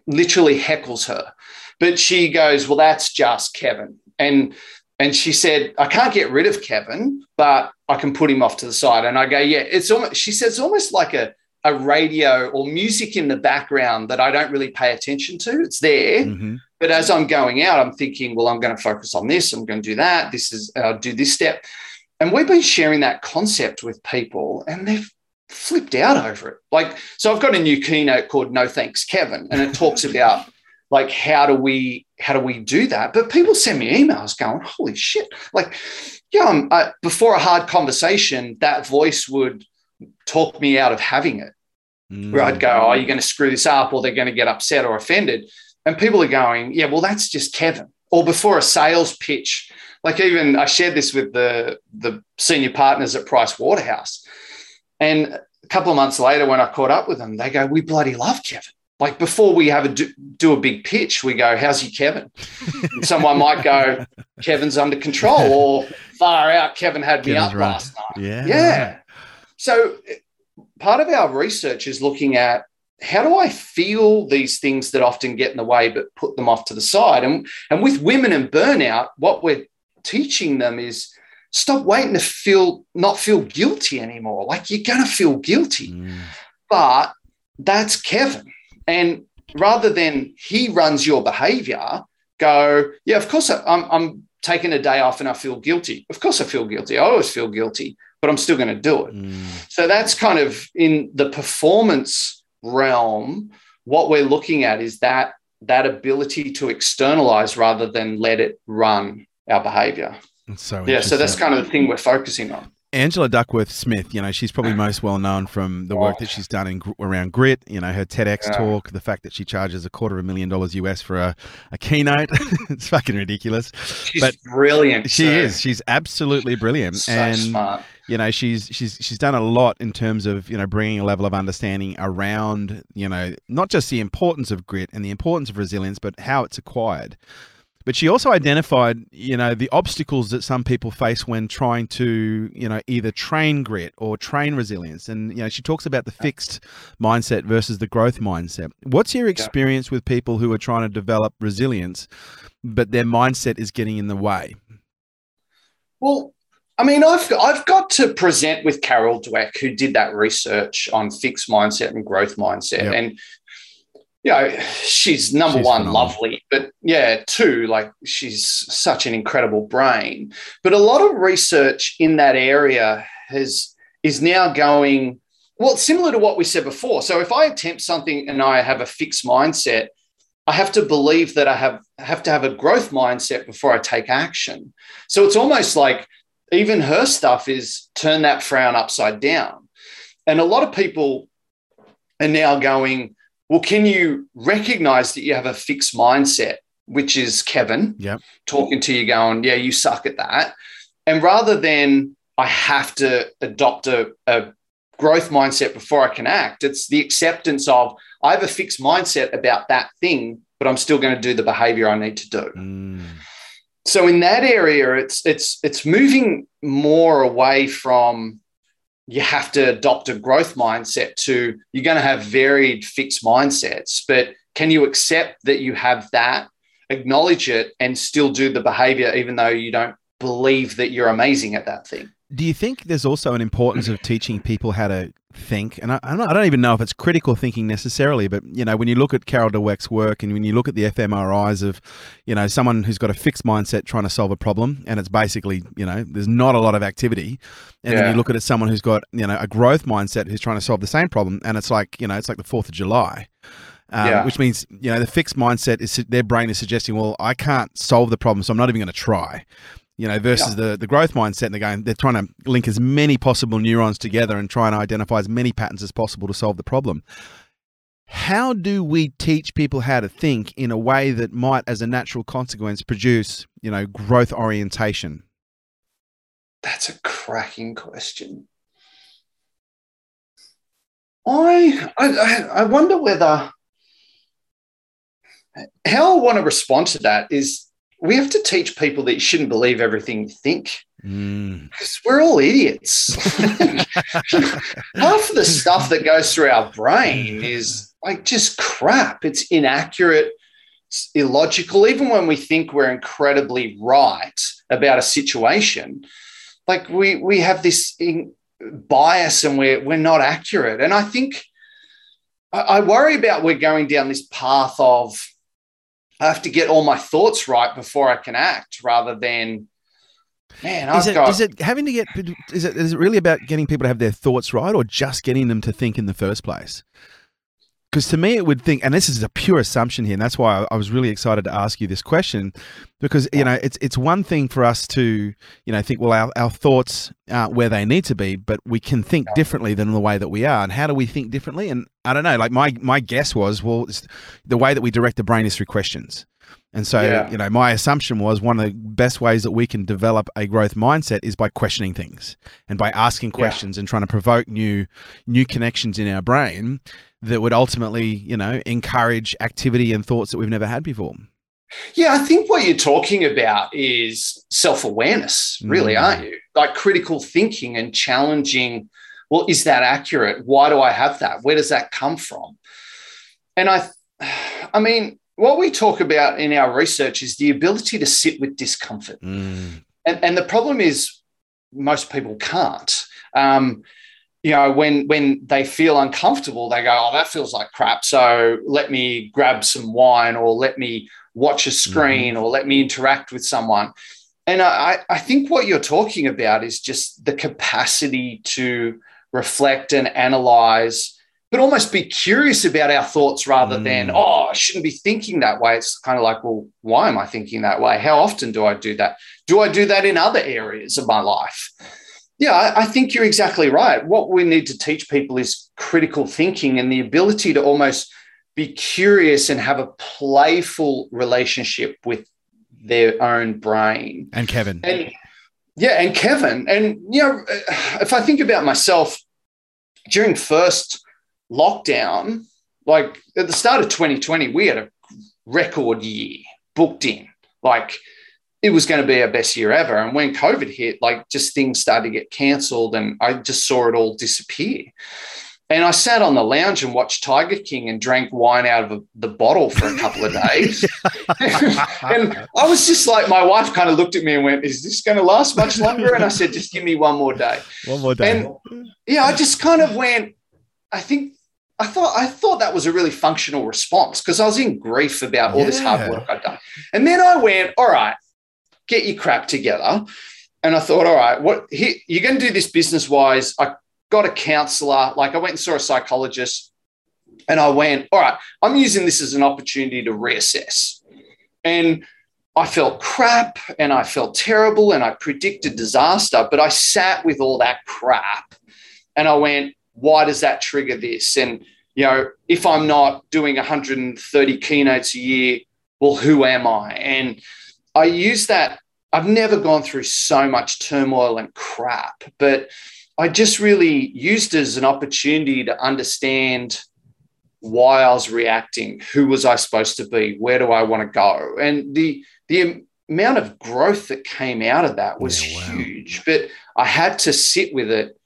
literally heckles her. But she goes, Well, that's just Kevin. And and she said, I can't get rid of Kevin, but I can put him off to the side. And I go, Yeah, it's almost she says almost like a a radio or music in the background that I don't really pay attention to. It's there. Mm-hmm. But as I'm going out, I'm thinking, well, I'm going to focus on this. I'm going to do that. This is, I'll do this step. And we've been sharing that concept with people and they've flipped out over it. Like, so I've got a new keynote called No Thanks, Kevin. And it talks about like, how do we, how do we do that? But people send me emails going, holy shit. Like, yeah, uh, before a hard conversation, that voice would talk me out of having it. Mm. Where I'd go, oh, you're going to screw this up, or they're going to get upset or offended. And people are going, yeah, well, that's just Kevin. Or before a sales pitch, like even I shared this with the the senior partners at Price Waterhouse, and a couple of months later, when I caught up with them, they go, we bloody love Kevin. Like before we have a do, do a big pitch, we go, how's your Kevin? someone might go, Kevin's under control, or far out, Kevin had me up right. last night.
Yeah.
Yeah. So part of our research is looking at how do I feel these things that often get in the way, but put them off to the side? And, and with women and burnout, what we're teaching them is stop waiting to feel not feel guilty anymore. Like you're going to feel guilty, mm. but that's Kevin. And rather than he runs your behavior, go, yeah, of course I'm, I'm taking a day off and I feel guilty. Of course I feel guilty. I always feel guilty but I'm still going to do it. Mm. So that's kind of in the performance realm. What we're looking at is that that ability to externalize rather than let it run our behavior.
so
yeah, so that's kind of the thing we're focusing on.
Angela Duckworth Smith, you know, she's probably most well known from the work that she's done in around grit. You know, her TEDx yeah. talk, the fact that she charges a quarter of a million dollars US for a, a keynote. it's fucking ridiculous.
She's but brilliant.
She so. is. She's absolutely brilliant.
So
and
smart.
You know, she's she's she's done a lot in terms of you know bringing a level of understanding around you know not just the importance of grit and the importance of resilience, but how it's acquired. But she also identified, you know, the obstacles that some people face when trying to, you know, either train grit or train resilience. And, you know, she talks about the fixed mindset versus the growth mindset. What's your experience with people who are trying to develop resilience, but their mindset is getting in the way?
Well, I mean, I've I've got to present with Carol Dweck, who did that research on fixed mindset and growth mindset, yep. and you know, she's number she's one, phenomenal. lovely, but yeah, two, like she's such an incredible brain. But a lot of research in that area has is now going well, similar to what we said before. So if I attempt something and I have a fixed mindset, I have to believe that I have have to have a growth mindset before I take action. So it's almost like even her stuff is turn that frown upside down. And a lot of people are now going, well, can you recognize that you have a fixed mindset, which is Kevin
yep.
talking to you, going, yeah, you suck at that. And rather than I have to adopt a, a growth mindset before I can act, it's the acceptance of I have a fixed mindset about that thing, but I'm still going to do the behavior I need to do.
Mm
so in that area it's it's it's moving more away from you have to adopt a growth mindset to you're going to have varied fixed mindsets. But can you accept that you have that acknowledge it and still do the behavior even though you don't believe that you're amazing at that thing?
Do you think there's also an importance of teaching people how to think? And I, I, don't, even know if it's critical thinking necessarily, but you know, when you look at Carol Dweck's work and when you look at the fMRIs of, you know, someone who's got a fixed mindset trying to solve a problem, and it's basically, you know, there's not a lot of activity, and yeah. then you look at it, someone who's got, you know, a growth mindset who's trying to solve the same problem, and it's like, you know, it's like the Fourth of July. Um, yeah. Which means, you know, the fixed mindset is their brain is suggesting, well, I can't solve the problem, so I'm not even going to try you know, versus yeah. the, the growth mindset. And they're going, they're trying to link as many possible neurons together and try and identify as many patterns as possible to solve the problem. How do we teach people how to think in a way that might, as a natural consequence, produce, you know, growth orientation?
That's a cracking question. I, I, I wonder whether how I want to respond to that is we have to teach people that you shouldn't believe everything you think
mm.
we're all idiots. Half of the stuff that goes through our brain is like just crap. It's inaccurate, it's illogical. Even when we think we're incredibly right about a situation, like we we have this bias and we're we're not accurate. And I think I, I worry about we're going down this path of I have to get all my thoughts right before I can act rather than man, I've
is it,
got...
is it having to get is it is it really about getting people to have their thoughts right or just getting them to think in the first place? Because to me it would think and this is a pure assumption here and that's why I was really excited to ask you this question because you know it's it's one thing for us to you know think well our, our thoughts aren't where they need to be but we can think differently than the way that we are and how do we think differently? And I don't know like my my guess was well the way that we direct the brain is through questions. And so, yeah. you know, my assumption was one of the best ways that we can develop a growth mindset is by questioning things and by asking questions yeah. and trying to provoke new new connections in our brain that would ultimately, you know, encourage activity and thoughts that we've never had before.
Yeah, I think what you're talking about is self awareness, really, mm. aren't you? Like critical thinking and challenging. Well, is that accurate? Why do I have that? Where does that come from? And I, I mean, what we talk about in our research is the ability to sit with discomfort.
Mm.
And, and the problem is most people can't. Um, you know, when when they feel uncomfortable, they go, "Oh, that feels like crap." So let me grab some wine, or let me watch a screen, mm-hmm. or let me interact with someone. And I, I think what you're talking about is just the capacity to reflect and analyze, but almost be curious about our thoughts rather mm. than, oh, I shouldn't be thinking that way. It's kind of like, well, why am I thinking that way? How often do I do that? Do I do that in other areas of my life? Yeah, I, I think you're exactly right. What we need to teach people is critical thinking and the ability to almost be curious and have a playful relationship with their own brain.
And Kevin.
And yeah, and Kevin. And you know, if I think about myself during first lockdown, like at the start of 2020, we had a record year booked in. Like it was going to be our best year ever. And when COVID hit, like just things started to get cancelled and I just saw it all disappear. And I sat on the lounge and watched Tiger King and drank wine out of a, the bottle for a couple of days. and I was just like, my wife kind of looked at me and went, Is this going to last much longer? And I said, Just give me one more day.
One more day.
And yeah, I just kind of went, I think I thought I thought that was a really functional response because I was in grief about all yeah. this hard work I'd done. And then I went, all right, get your crap together. And I thought, all right, what you're going to do this business wise. I got a counselor, like I went and saw a psychologist, and I went, all right, I'm using this as an opportunity to reassess. And I felt crap and I felt terrible and I predicted disaster, but I sat with all that crap and I went, why does that trigger this? And, you know, if I'm not doing 130 keynotes a year, well, who am I? And I use that. I've never gone through so much turmoil and crap, but I just really used it as an opportunity to understand why I was reacting, who was I supposed to be, where do I want to go, and the the amount of growth that came out of that was yeah, wow. huge. But I had to sit with it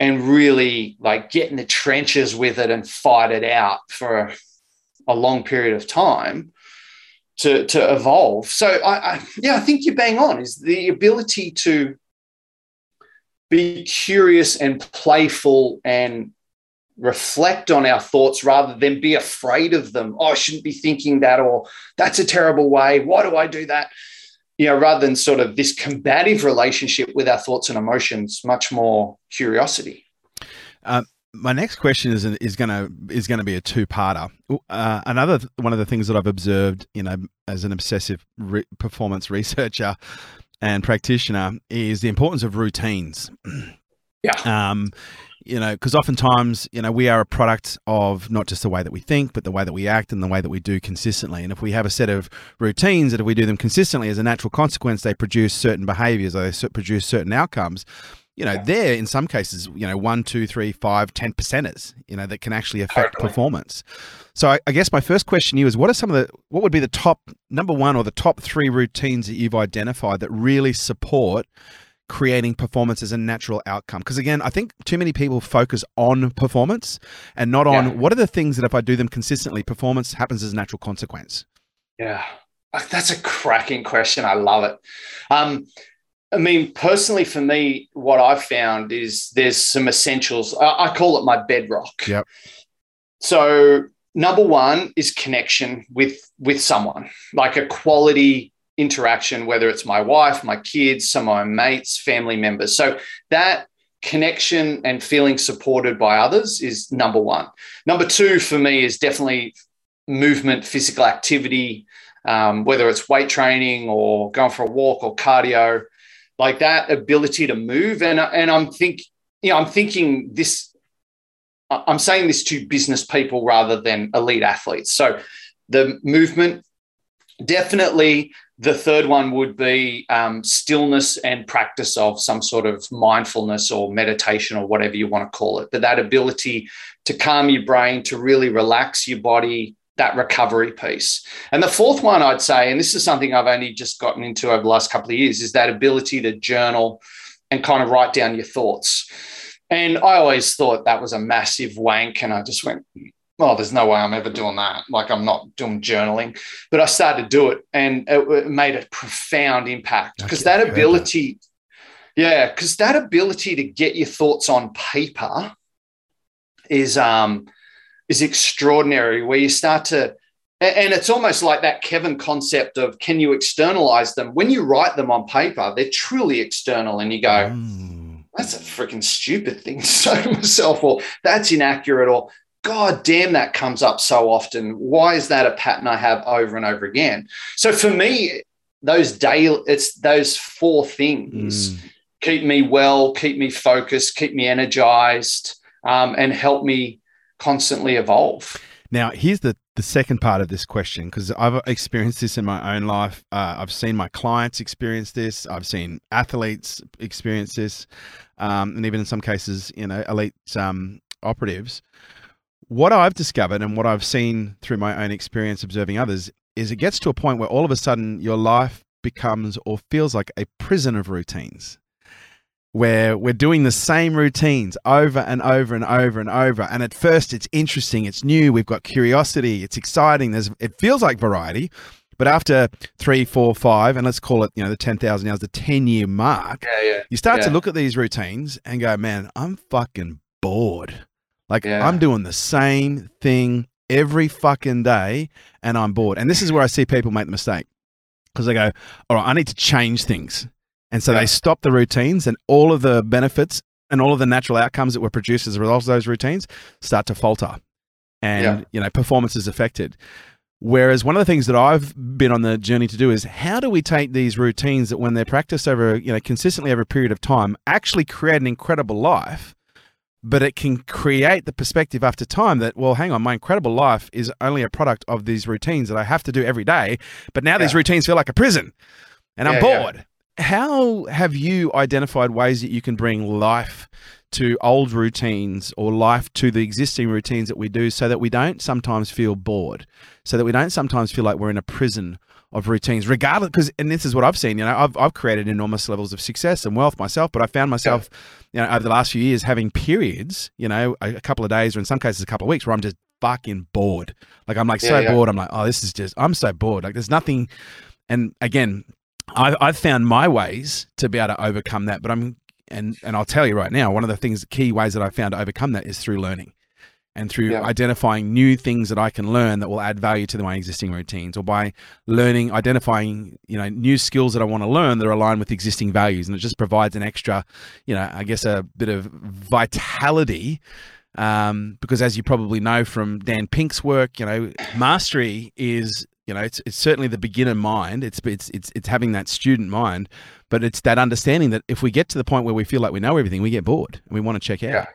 and really like get in the trenches with it and fight it out for a, a long period of time to to evolve. So I, I yeah, I think you bang on is the ability to be curious and playful and reflect on our thoughts rather than be afraid of them. Oh, I shouldn't be thinking that, or that's a terrible way. Why do I do that? You know, rather than sort of this combative relationship with our thoughts and emotions, much more curiosity.
Um, my next question is is going to is going to be a two parter. Uh, another one of the things that I've observed, you know, as an obsessive re- performance researcher and practitioner, is the importance of routines.
Yeah.
Um, you know, because oftentimes, you know, we are a product of not just the way that we think, but the way that we act and the way that we do consistently. And if we have a set of routines that if we do them consistently, as a natural consequence, they produce certain behaviors or they produce certain outcomes you know, they're in some cases, you know, one, two, three, five, ten percenters, you know, that can actually affect totally. performance. So I, I, guess my first question to you is what are some of the what would be the top number one or the top three routines that you've identified that really support creating performance as a natural outcome? Because again, I think too many people focus on performance and not on yeah. what are the things that if I do them consistently, performance happens as a natural consequence.
Yeah. That's a cracking question. I love it. Um, I mean, personally, for me, what I've found is there's some essentials. I, I call it my bedrock.
Yep.
So number one is connection with with someone, like a quality interaction, whether it's my wife, my kids, some of my mates, family members. So that connection and feeling supported by others is number one. Number two for me is definitely movement, physical activity, um, whether it's weight training or going for a walk or cardio like that ability to move. And, and I'm think, you know, I'm thinking this, I'm saying this to business people rather than elite athletes. So the movement, definitely the third one would be um, stillness and practice of some sort of mindfulness or meditation or whatever you want to call it. But that ability to calm your brain, to really relax your body, that recovery piece. And the fourth one I'd say, and this is something I've only just gotten into over the last couple of years, is that ability to journal and kind of write down your thoughts. And I always thought that was a massive wank. And I just went, oh, there's no way I'm ever doing that. Like I'm not doing journaling. But I started to do it and it, made a profound impact because that ability, that. yeah, because that ability to get your thoughts on paper is um is extraordinary where you start to and it's almost like that Kevin concept of can you externalize them? When you write them on paper, they're truly external, and you go, mm. that's a freaking stupid thing to say to myself, or that's inaccurate, or God damn, that comes up so often. Why is that a pattern I have over and over again? So for me, those daily, it's those four things mm. keep me well, keep me focused, keep me energized, um, and help me constantly evolve.
Now, here's the, the second part of this question because I've experienced this in my own life. Uh, I've seen my clients experience this. I've seen athletes experience this, um, and even in some cases, you know, elite um, operatives. What I've discovered and what I've seen through my own experience observing others is it gets to a point where all of a sudden your life becomes or feels like a prison of routines where we're doing the same routines over and over and over and over. And at first, it's interesting, it's new, we've got curiosity, it's exciting. There's, it feels like variety. But after three, four, five, and let's call it, you know, the 10,000 hours, the 10 year mark,
yeah, yeah.
you start
yeah.
to look at these routines and go, man, I'm fucking bored. Like. I'm doing the same thing every fucking day and I'm bored. And this is where I see people make the mistake because they go, all right, I need to change things. And so yeah. they stop the routines and all of the benefits and all of the natural outcomes that were produced as a result of those routines start to falter. And, yeah. you know, performance is affected. Whereas one of the things that I've been on the journey to do is how do we take these routines that when they're practiced over, you know, consistently over a period of time, actually create an incredible life, but it can create the perspective after time that, well, hang on, my incredible life is only a product of these routines that I have to do every day. But now yeah. these routines feel like a prison and I'm bored. How have you identified ways that you can bring life to old routines or life to the existing routines that we do so that we don't sometimes feel bored, so that we don't sometimes feel like we're in a prison of routines, regardless. Because, and this is what I've seen, you know, I've, I've created enormous levels of success and wealth myself, but I found myself, you know, over the last few years having periods, you know, a, a couple of days or in some cases a couple of weeks where I'm just fucking bored. Like, I'm like yeah, so yeah. bored. I'm like, oh, this is just, I'm so bored. Like, there's nothing. And again, I've, I've found my ways to be able to overcome that, but I'm and and I'll tell you right now, one of the things, key ways that I found to overcome that is through learning and through yeah. identifying new things that I can learn that will add value to my existing routines, or by learning, identifying, you know, new skills that I want to learn that are aligned with existing values, and it just provides an extra, you know, I guess a bit of vitality. Um, because as you probably know from Dan Pink's work, you know, mastery is you know it's it's certainly the beginner mind it's it's it's it's having that student mind but it's that understanding that if we get to the point where we feel like we know everything we get bored and we want to check out yeah.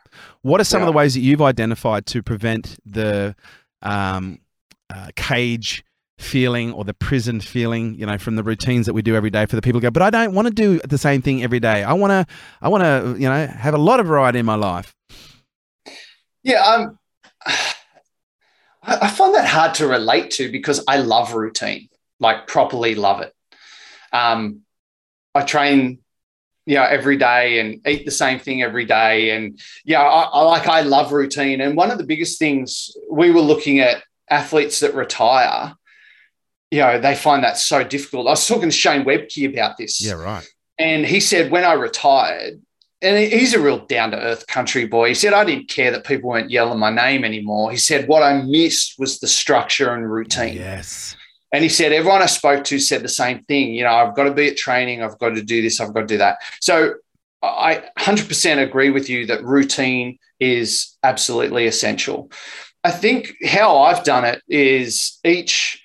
what are some yeah. of the ways that you've identified to prevent the um, uh, cage feeling or the prison feeling you know from the routines that we do every day for the people who go but i don't want to do the same thing every day i want to i want to you know have a lot of variety in my life
yeah um I find that hard to relate to because I love routine, like properly love it. Um, I train, you know, every day and eat the same thing every day, and yeah, I, I like I love routine. And one of the biggest things we were looking at athletes that retire, you know, they find that so difficult. I was talking to Shane Webcke about this.
Yeah, right.
And he said when I retired, and he's a real down to earth country boy. He said, I didn't care that people weren't yelling my name anymore. He said, what I missed was the structure and routine.
Yes.
And he said, everyone I spoke to said the same thing. You know, I've got to be at training. I've got to do this. I've got to do that. So I 100% agree with you that routine is absolutely essential. I think how I've done it is each.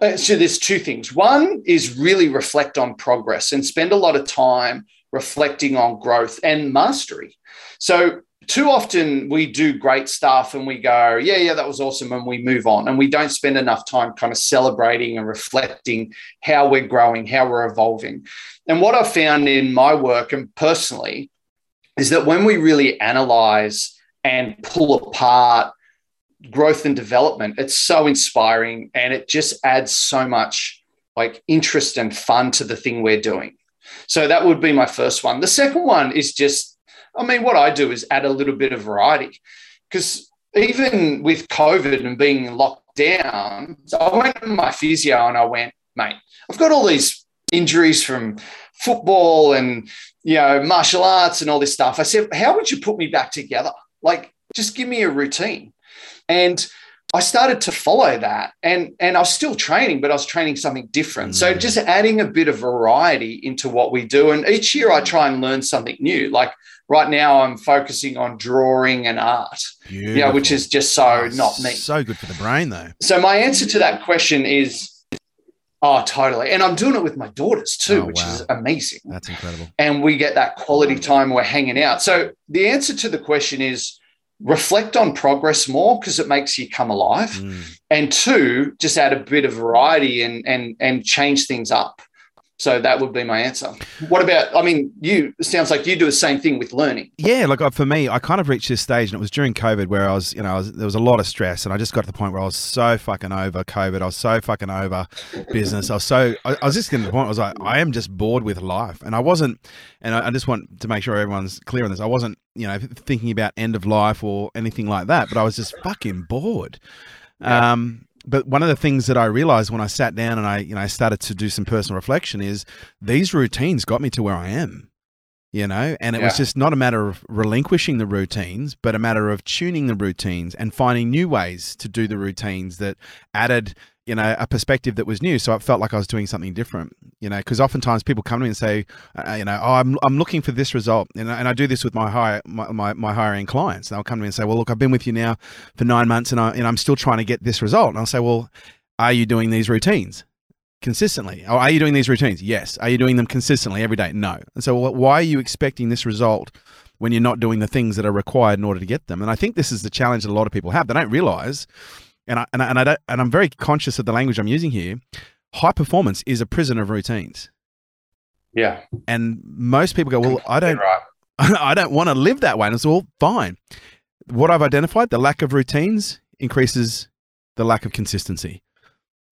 Uh, so there's two things. One is really reflect on progress and spend a lot of time reflecting on growth and mastery. So, too often we do great stuff and we go, yeah, yeah, that was awesome, and we move on. And we don't spend enough time kind of celebrating and reflecting how we're growing, how we're evolving. And what I've found in my work and personally is that when we really analyze and pull apart growth and development, it's so inspiring and it just adds so much like interest and fun to the thing we're doing. So that would be my first one. The second one is just, I mean, what I do is add a little bit of variety because even with COVID and being locked down, so I went to my physio and I went, mate, I've got all these injuries from football and you know martial arts and all this stuff. I said, how would you put me back together? Like, just give me a routine. And I started to follow that and and I was still training, but I was training something different. Mm. So just adding a bit of variety into what we do. And each year I try and learn something new. Like right now I'm focusing on drawing and art. Beautiful. You know, which is just so oh, not me.
So good for the brain though.
So my answer to that question is Oh, totally. And I'm doing it with my daughters too, oh, which wow. is amazing.
That's incredible.
And we get that quality time we're hanging out. So the answer to the question is reflect on progress more because it makes you come alive mm. and two just add a bit of variety and and and change things up so that would be my answer. What about? I mean, you sounds like you do the same thing with learning.
Yeah, like uh, for me, I kind of reached this stage, and it was during COVID where I was, you know, was, there was a lot of stress, and I just got to the point where I was so fucking over COVID. I was so fucking over business. I was so, I, I was just getting to the point. I was like, I am just bored with life, and I wasn't. And I, I just want to make sure everyone's clear on this. I wasn't, you know, thinking about end of life or anything like that, but I was just fucking bored. Yeah. Um, but one of the things that I realized when I sat down and I, you know, started to do some personal reflection is these routines got me to where I am, you know, and it yeah. was just not a matter of relinquishing the routines, but a matter of tuning the routines and finding new ways to do the routines that added, you know, a perspective that was new. So it felt like I was doing something different. you know, because oftentimes people come to me and say, uh, you know, oh, I'm, I'm looking for this result. And, and I do this with my high, my, my, my higher end clients. They'll come to me and say, well, look, I've been with you now for nine months and, I, and I'm still trying to get this result. And I'll say, well, are you doing these routines? consistently? Or are you doing these routines? Yes. Are you doing them consistently every day? No. And so, why are you expecting this result when you're not doing the things that are required in order to get them? And I think this is the challenge that a lot of people have. They don't realize, and I and I, and, I don't, and I'm very conscious of the language I'm using here high performance is a prison of routines.
Yeah.
And most people go, well, I don't, right. I don't want to live that way. And it's all fine. What I've identified, the lack of routines increases the lack of consistency.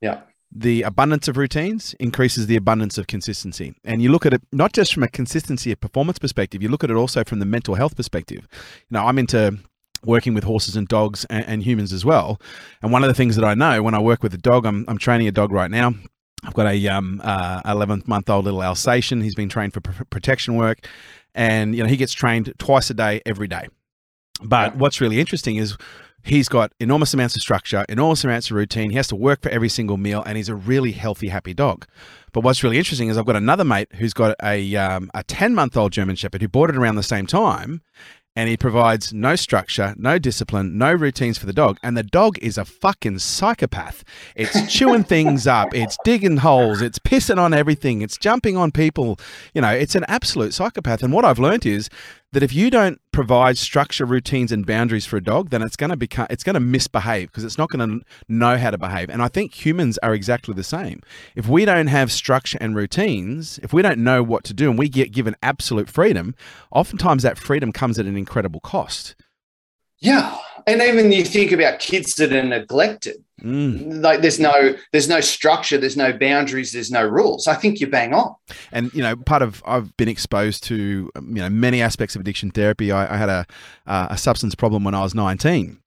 Yeah.
The abundance of routines increases the abundance of consistency. And you look at it not just from a consistency of performance perspective, you look at it also from the mental health perspective. You know, I'm into working with horses and dogs and, and, humans as well. And one of the things that I know when I work with a dog, I'm, I'm training a dog right now. I've got a um, uh, 11 month old little Alsatian. He's been trained for pr- protection work, and you know he gets trained twice a day, every day. But yeah. what's really interesting is he's got enormous amounts of structure, enormous amounts of routine. He has to work for every single meal, and he's a really healthy, happy dog. But what's really interesting is I've got another mate who's got a um, a 10 month old German Shepherd who bought it around the same time, and he provides no structure, no discipline, no routines for the dog. And the dog is a fucking psychopath. It's chewing things up, it's digging holes, it's pissing on everything, it's jumping on people. You know, it's an absolute psychopath. And what I've learned is that if you don't provide structure, routines, and boundaries for a dog, then it's going to become it's going to misbehave because it's not going to know how to behave. And I think humans are exactly the same. If we don't have structure and routines, if we don't know what to do, and we get given absolute freedom, oftentimes that freedom comes at an incredible cost.
Yeah, and even you think about kids that are neglected Mm. Like there's no there's no structure, there's no boundaries, there's no rules. I think you bang on.
And you know, part of I've been exposed to you know many aspects of addiction therapy. I, I had a uh, a substance problem when I was 19.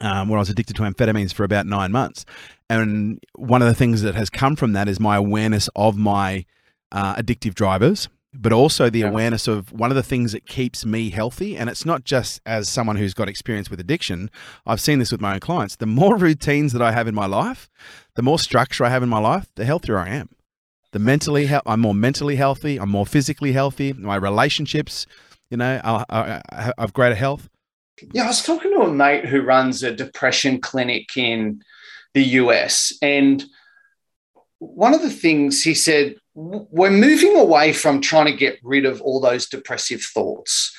Um, where I was addicted to amphetamines for about nine months. And one of the things that has come from that is my awareness of my uh, addictive drivers but also the yeah. awareness of one of the things that keeps me healthy. And it's not just as someone who's got experience with addiction. I've seen this with my own clients. The more routines that I have in my life, the more structure I have in my life, the healthier I am. The mentally, I'm more mentally healthy. I'm more physically healthy. My relationships, you know, I, I, I have greater health.
Yeah, I was talking to a mate who runs a depression clinic in the US, and one of the things he said we're moving away from trying to get rid of all those depressive thoughts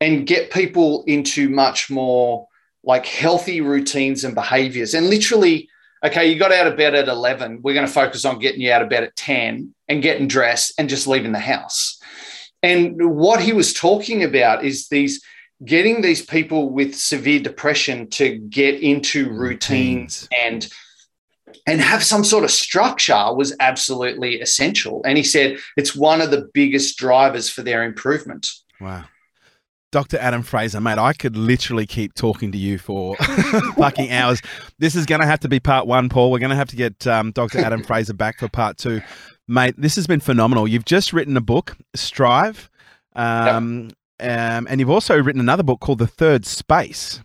and get people into much more like healthy routines and behaviors. And literally, okay, you got out of bed at 11. We're going to focus on getting you out of bed at 10 and getting dressed and just leaving the house. And what he was talking about is these getting these people with severe depression to get into routines and and have some sort of structure was absolutely essential. And he said it's one of the biggest drivers for their improvement.
Wow. Dr. Adam Fraser, mate, I could literally keep talking to you for fucking hours. This is going to have to be part one, Paul. We're going to have to get um, Dr. Adam Fraser back for part two. Mate, this has been phenomenal. You've just written a book, Strive, um, yep. um, and you've also written another book called The Third Space.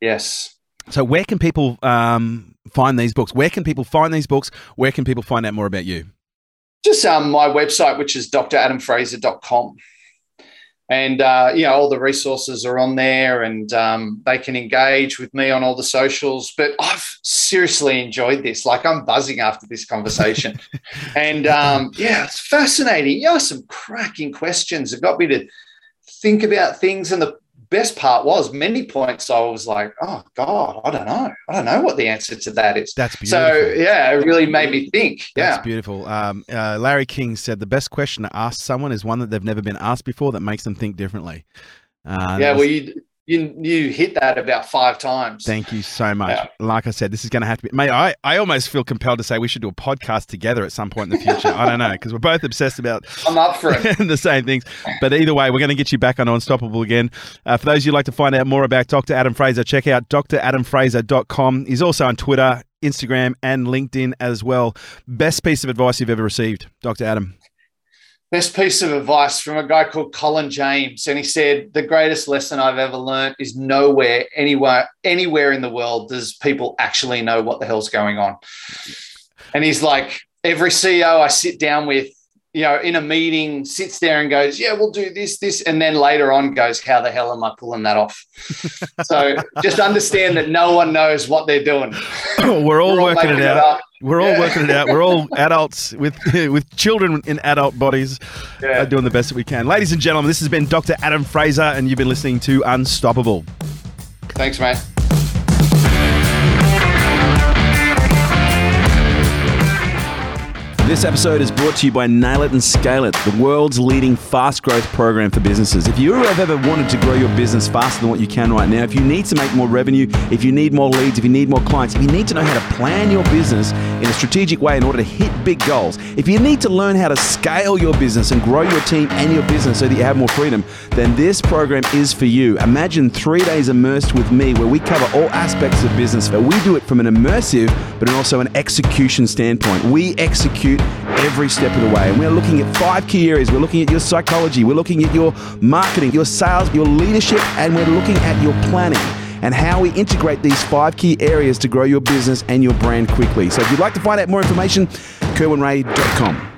Yes.
So, where can people um, find these books? Where can people find these books? Where can people find out more about you?
Just um, my website, which is dradamfraser.com. And, uh, you know, all the resources are on there and um, they can engage with me on all the socials. But I've seriously enjoyed this. Like, I'm buzzing after this conversation. and um, yeah, it's fascinating. You know, some cracking questions. It got me to think about things and the best part was many points I was like, oh God, I don't know. I don't know what the answer to that is.
That's beautiful.
So yeah, it really made me think.
That's
yeah.
beautiful. Um, uh, Larry King said the best question to ask someone is one that they've never been asked before that makes them think differently.
Uh, yeah, well, you you you hit that about five times.
Thank you so much. Yeah. Like I said, this is going to have to be. Mate, I, I almost feel compelled to say we should do a podcast together at some point in the future. I don't know because we're both obsessed about.
I'm up for it.
the same things, but either way, we're going to get you back on Unstoppable again. Uh, for those you'd like to find out more about Dr. Adam Fraser, check out dradamfraser.com. He's also on Twitter, Instagram, and LinkedIn as well. Best piece of advice you've ever received, Dr. Adam
best piece of advice from a guy called Colin James. And he said, The greatest lesson I've ever learned is nowhere, anywhere, anywhere in the world does people actually know what the hell's going on. And he's like, Every CEO I sit down with, you know, in a meeting, sits there and goes, "Yeah, we'll do this, this," and then later on goes, "How the hell am I pulling that off?" so just understand that no one knows what they're doing.
We're all, We're all working it out. It We're all yeah. working it out. We're all adults with with children in adult bodies, yeah. uh, doing the best that we can. Ladies and gentlemen, this has been Dr. Adam Fraser, and you've been listening to Unstoppable.
Thanks, mate.
This episode is brought to you by Nail It and Scale It, the world's leading fast growth program for businesses. If you have ever wanted to grow your business faster than what you can right now, if you need to make more revenue, if you need more leads, if you need more clients, if you need to know how to plan your business in a strategic way in order to hit big goals, if you need to learn how to scale your business and grow your team and your business so that you have more freedom, then this program is for you. Imagine three days immersed with me where we cover all aspects of business, but we do it from an immersive but also an execution standpoint. We execute every step of the way. And we're looking at five key areas. We're looking at your psychology, we're looking at your marketing, your sales, your leadership, and we're looking at your planning and how we integrate these five key areas to grow your business and your brand quickly. So if you'd like to find out more information, kerwinrae.com.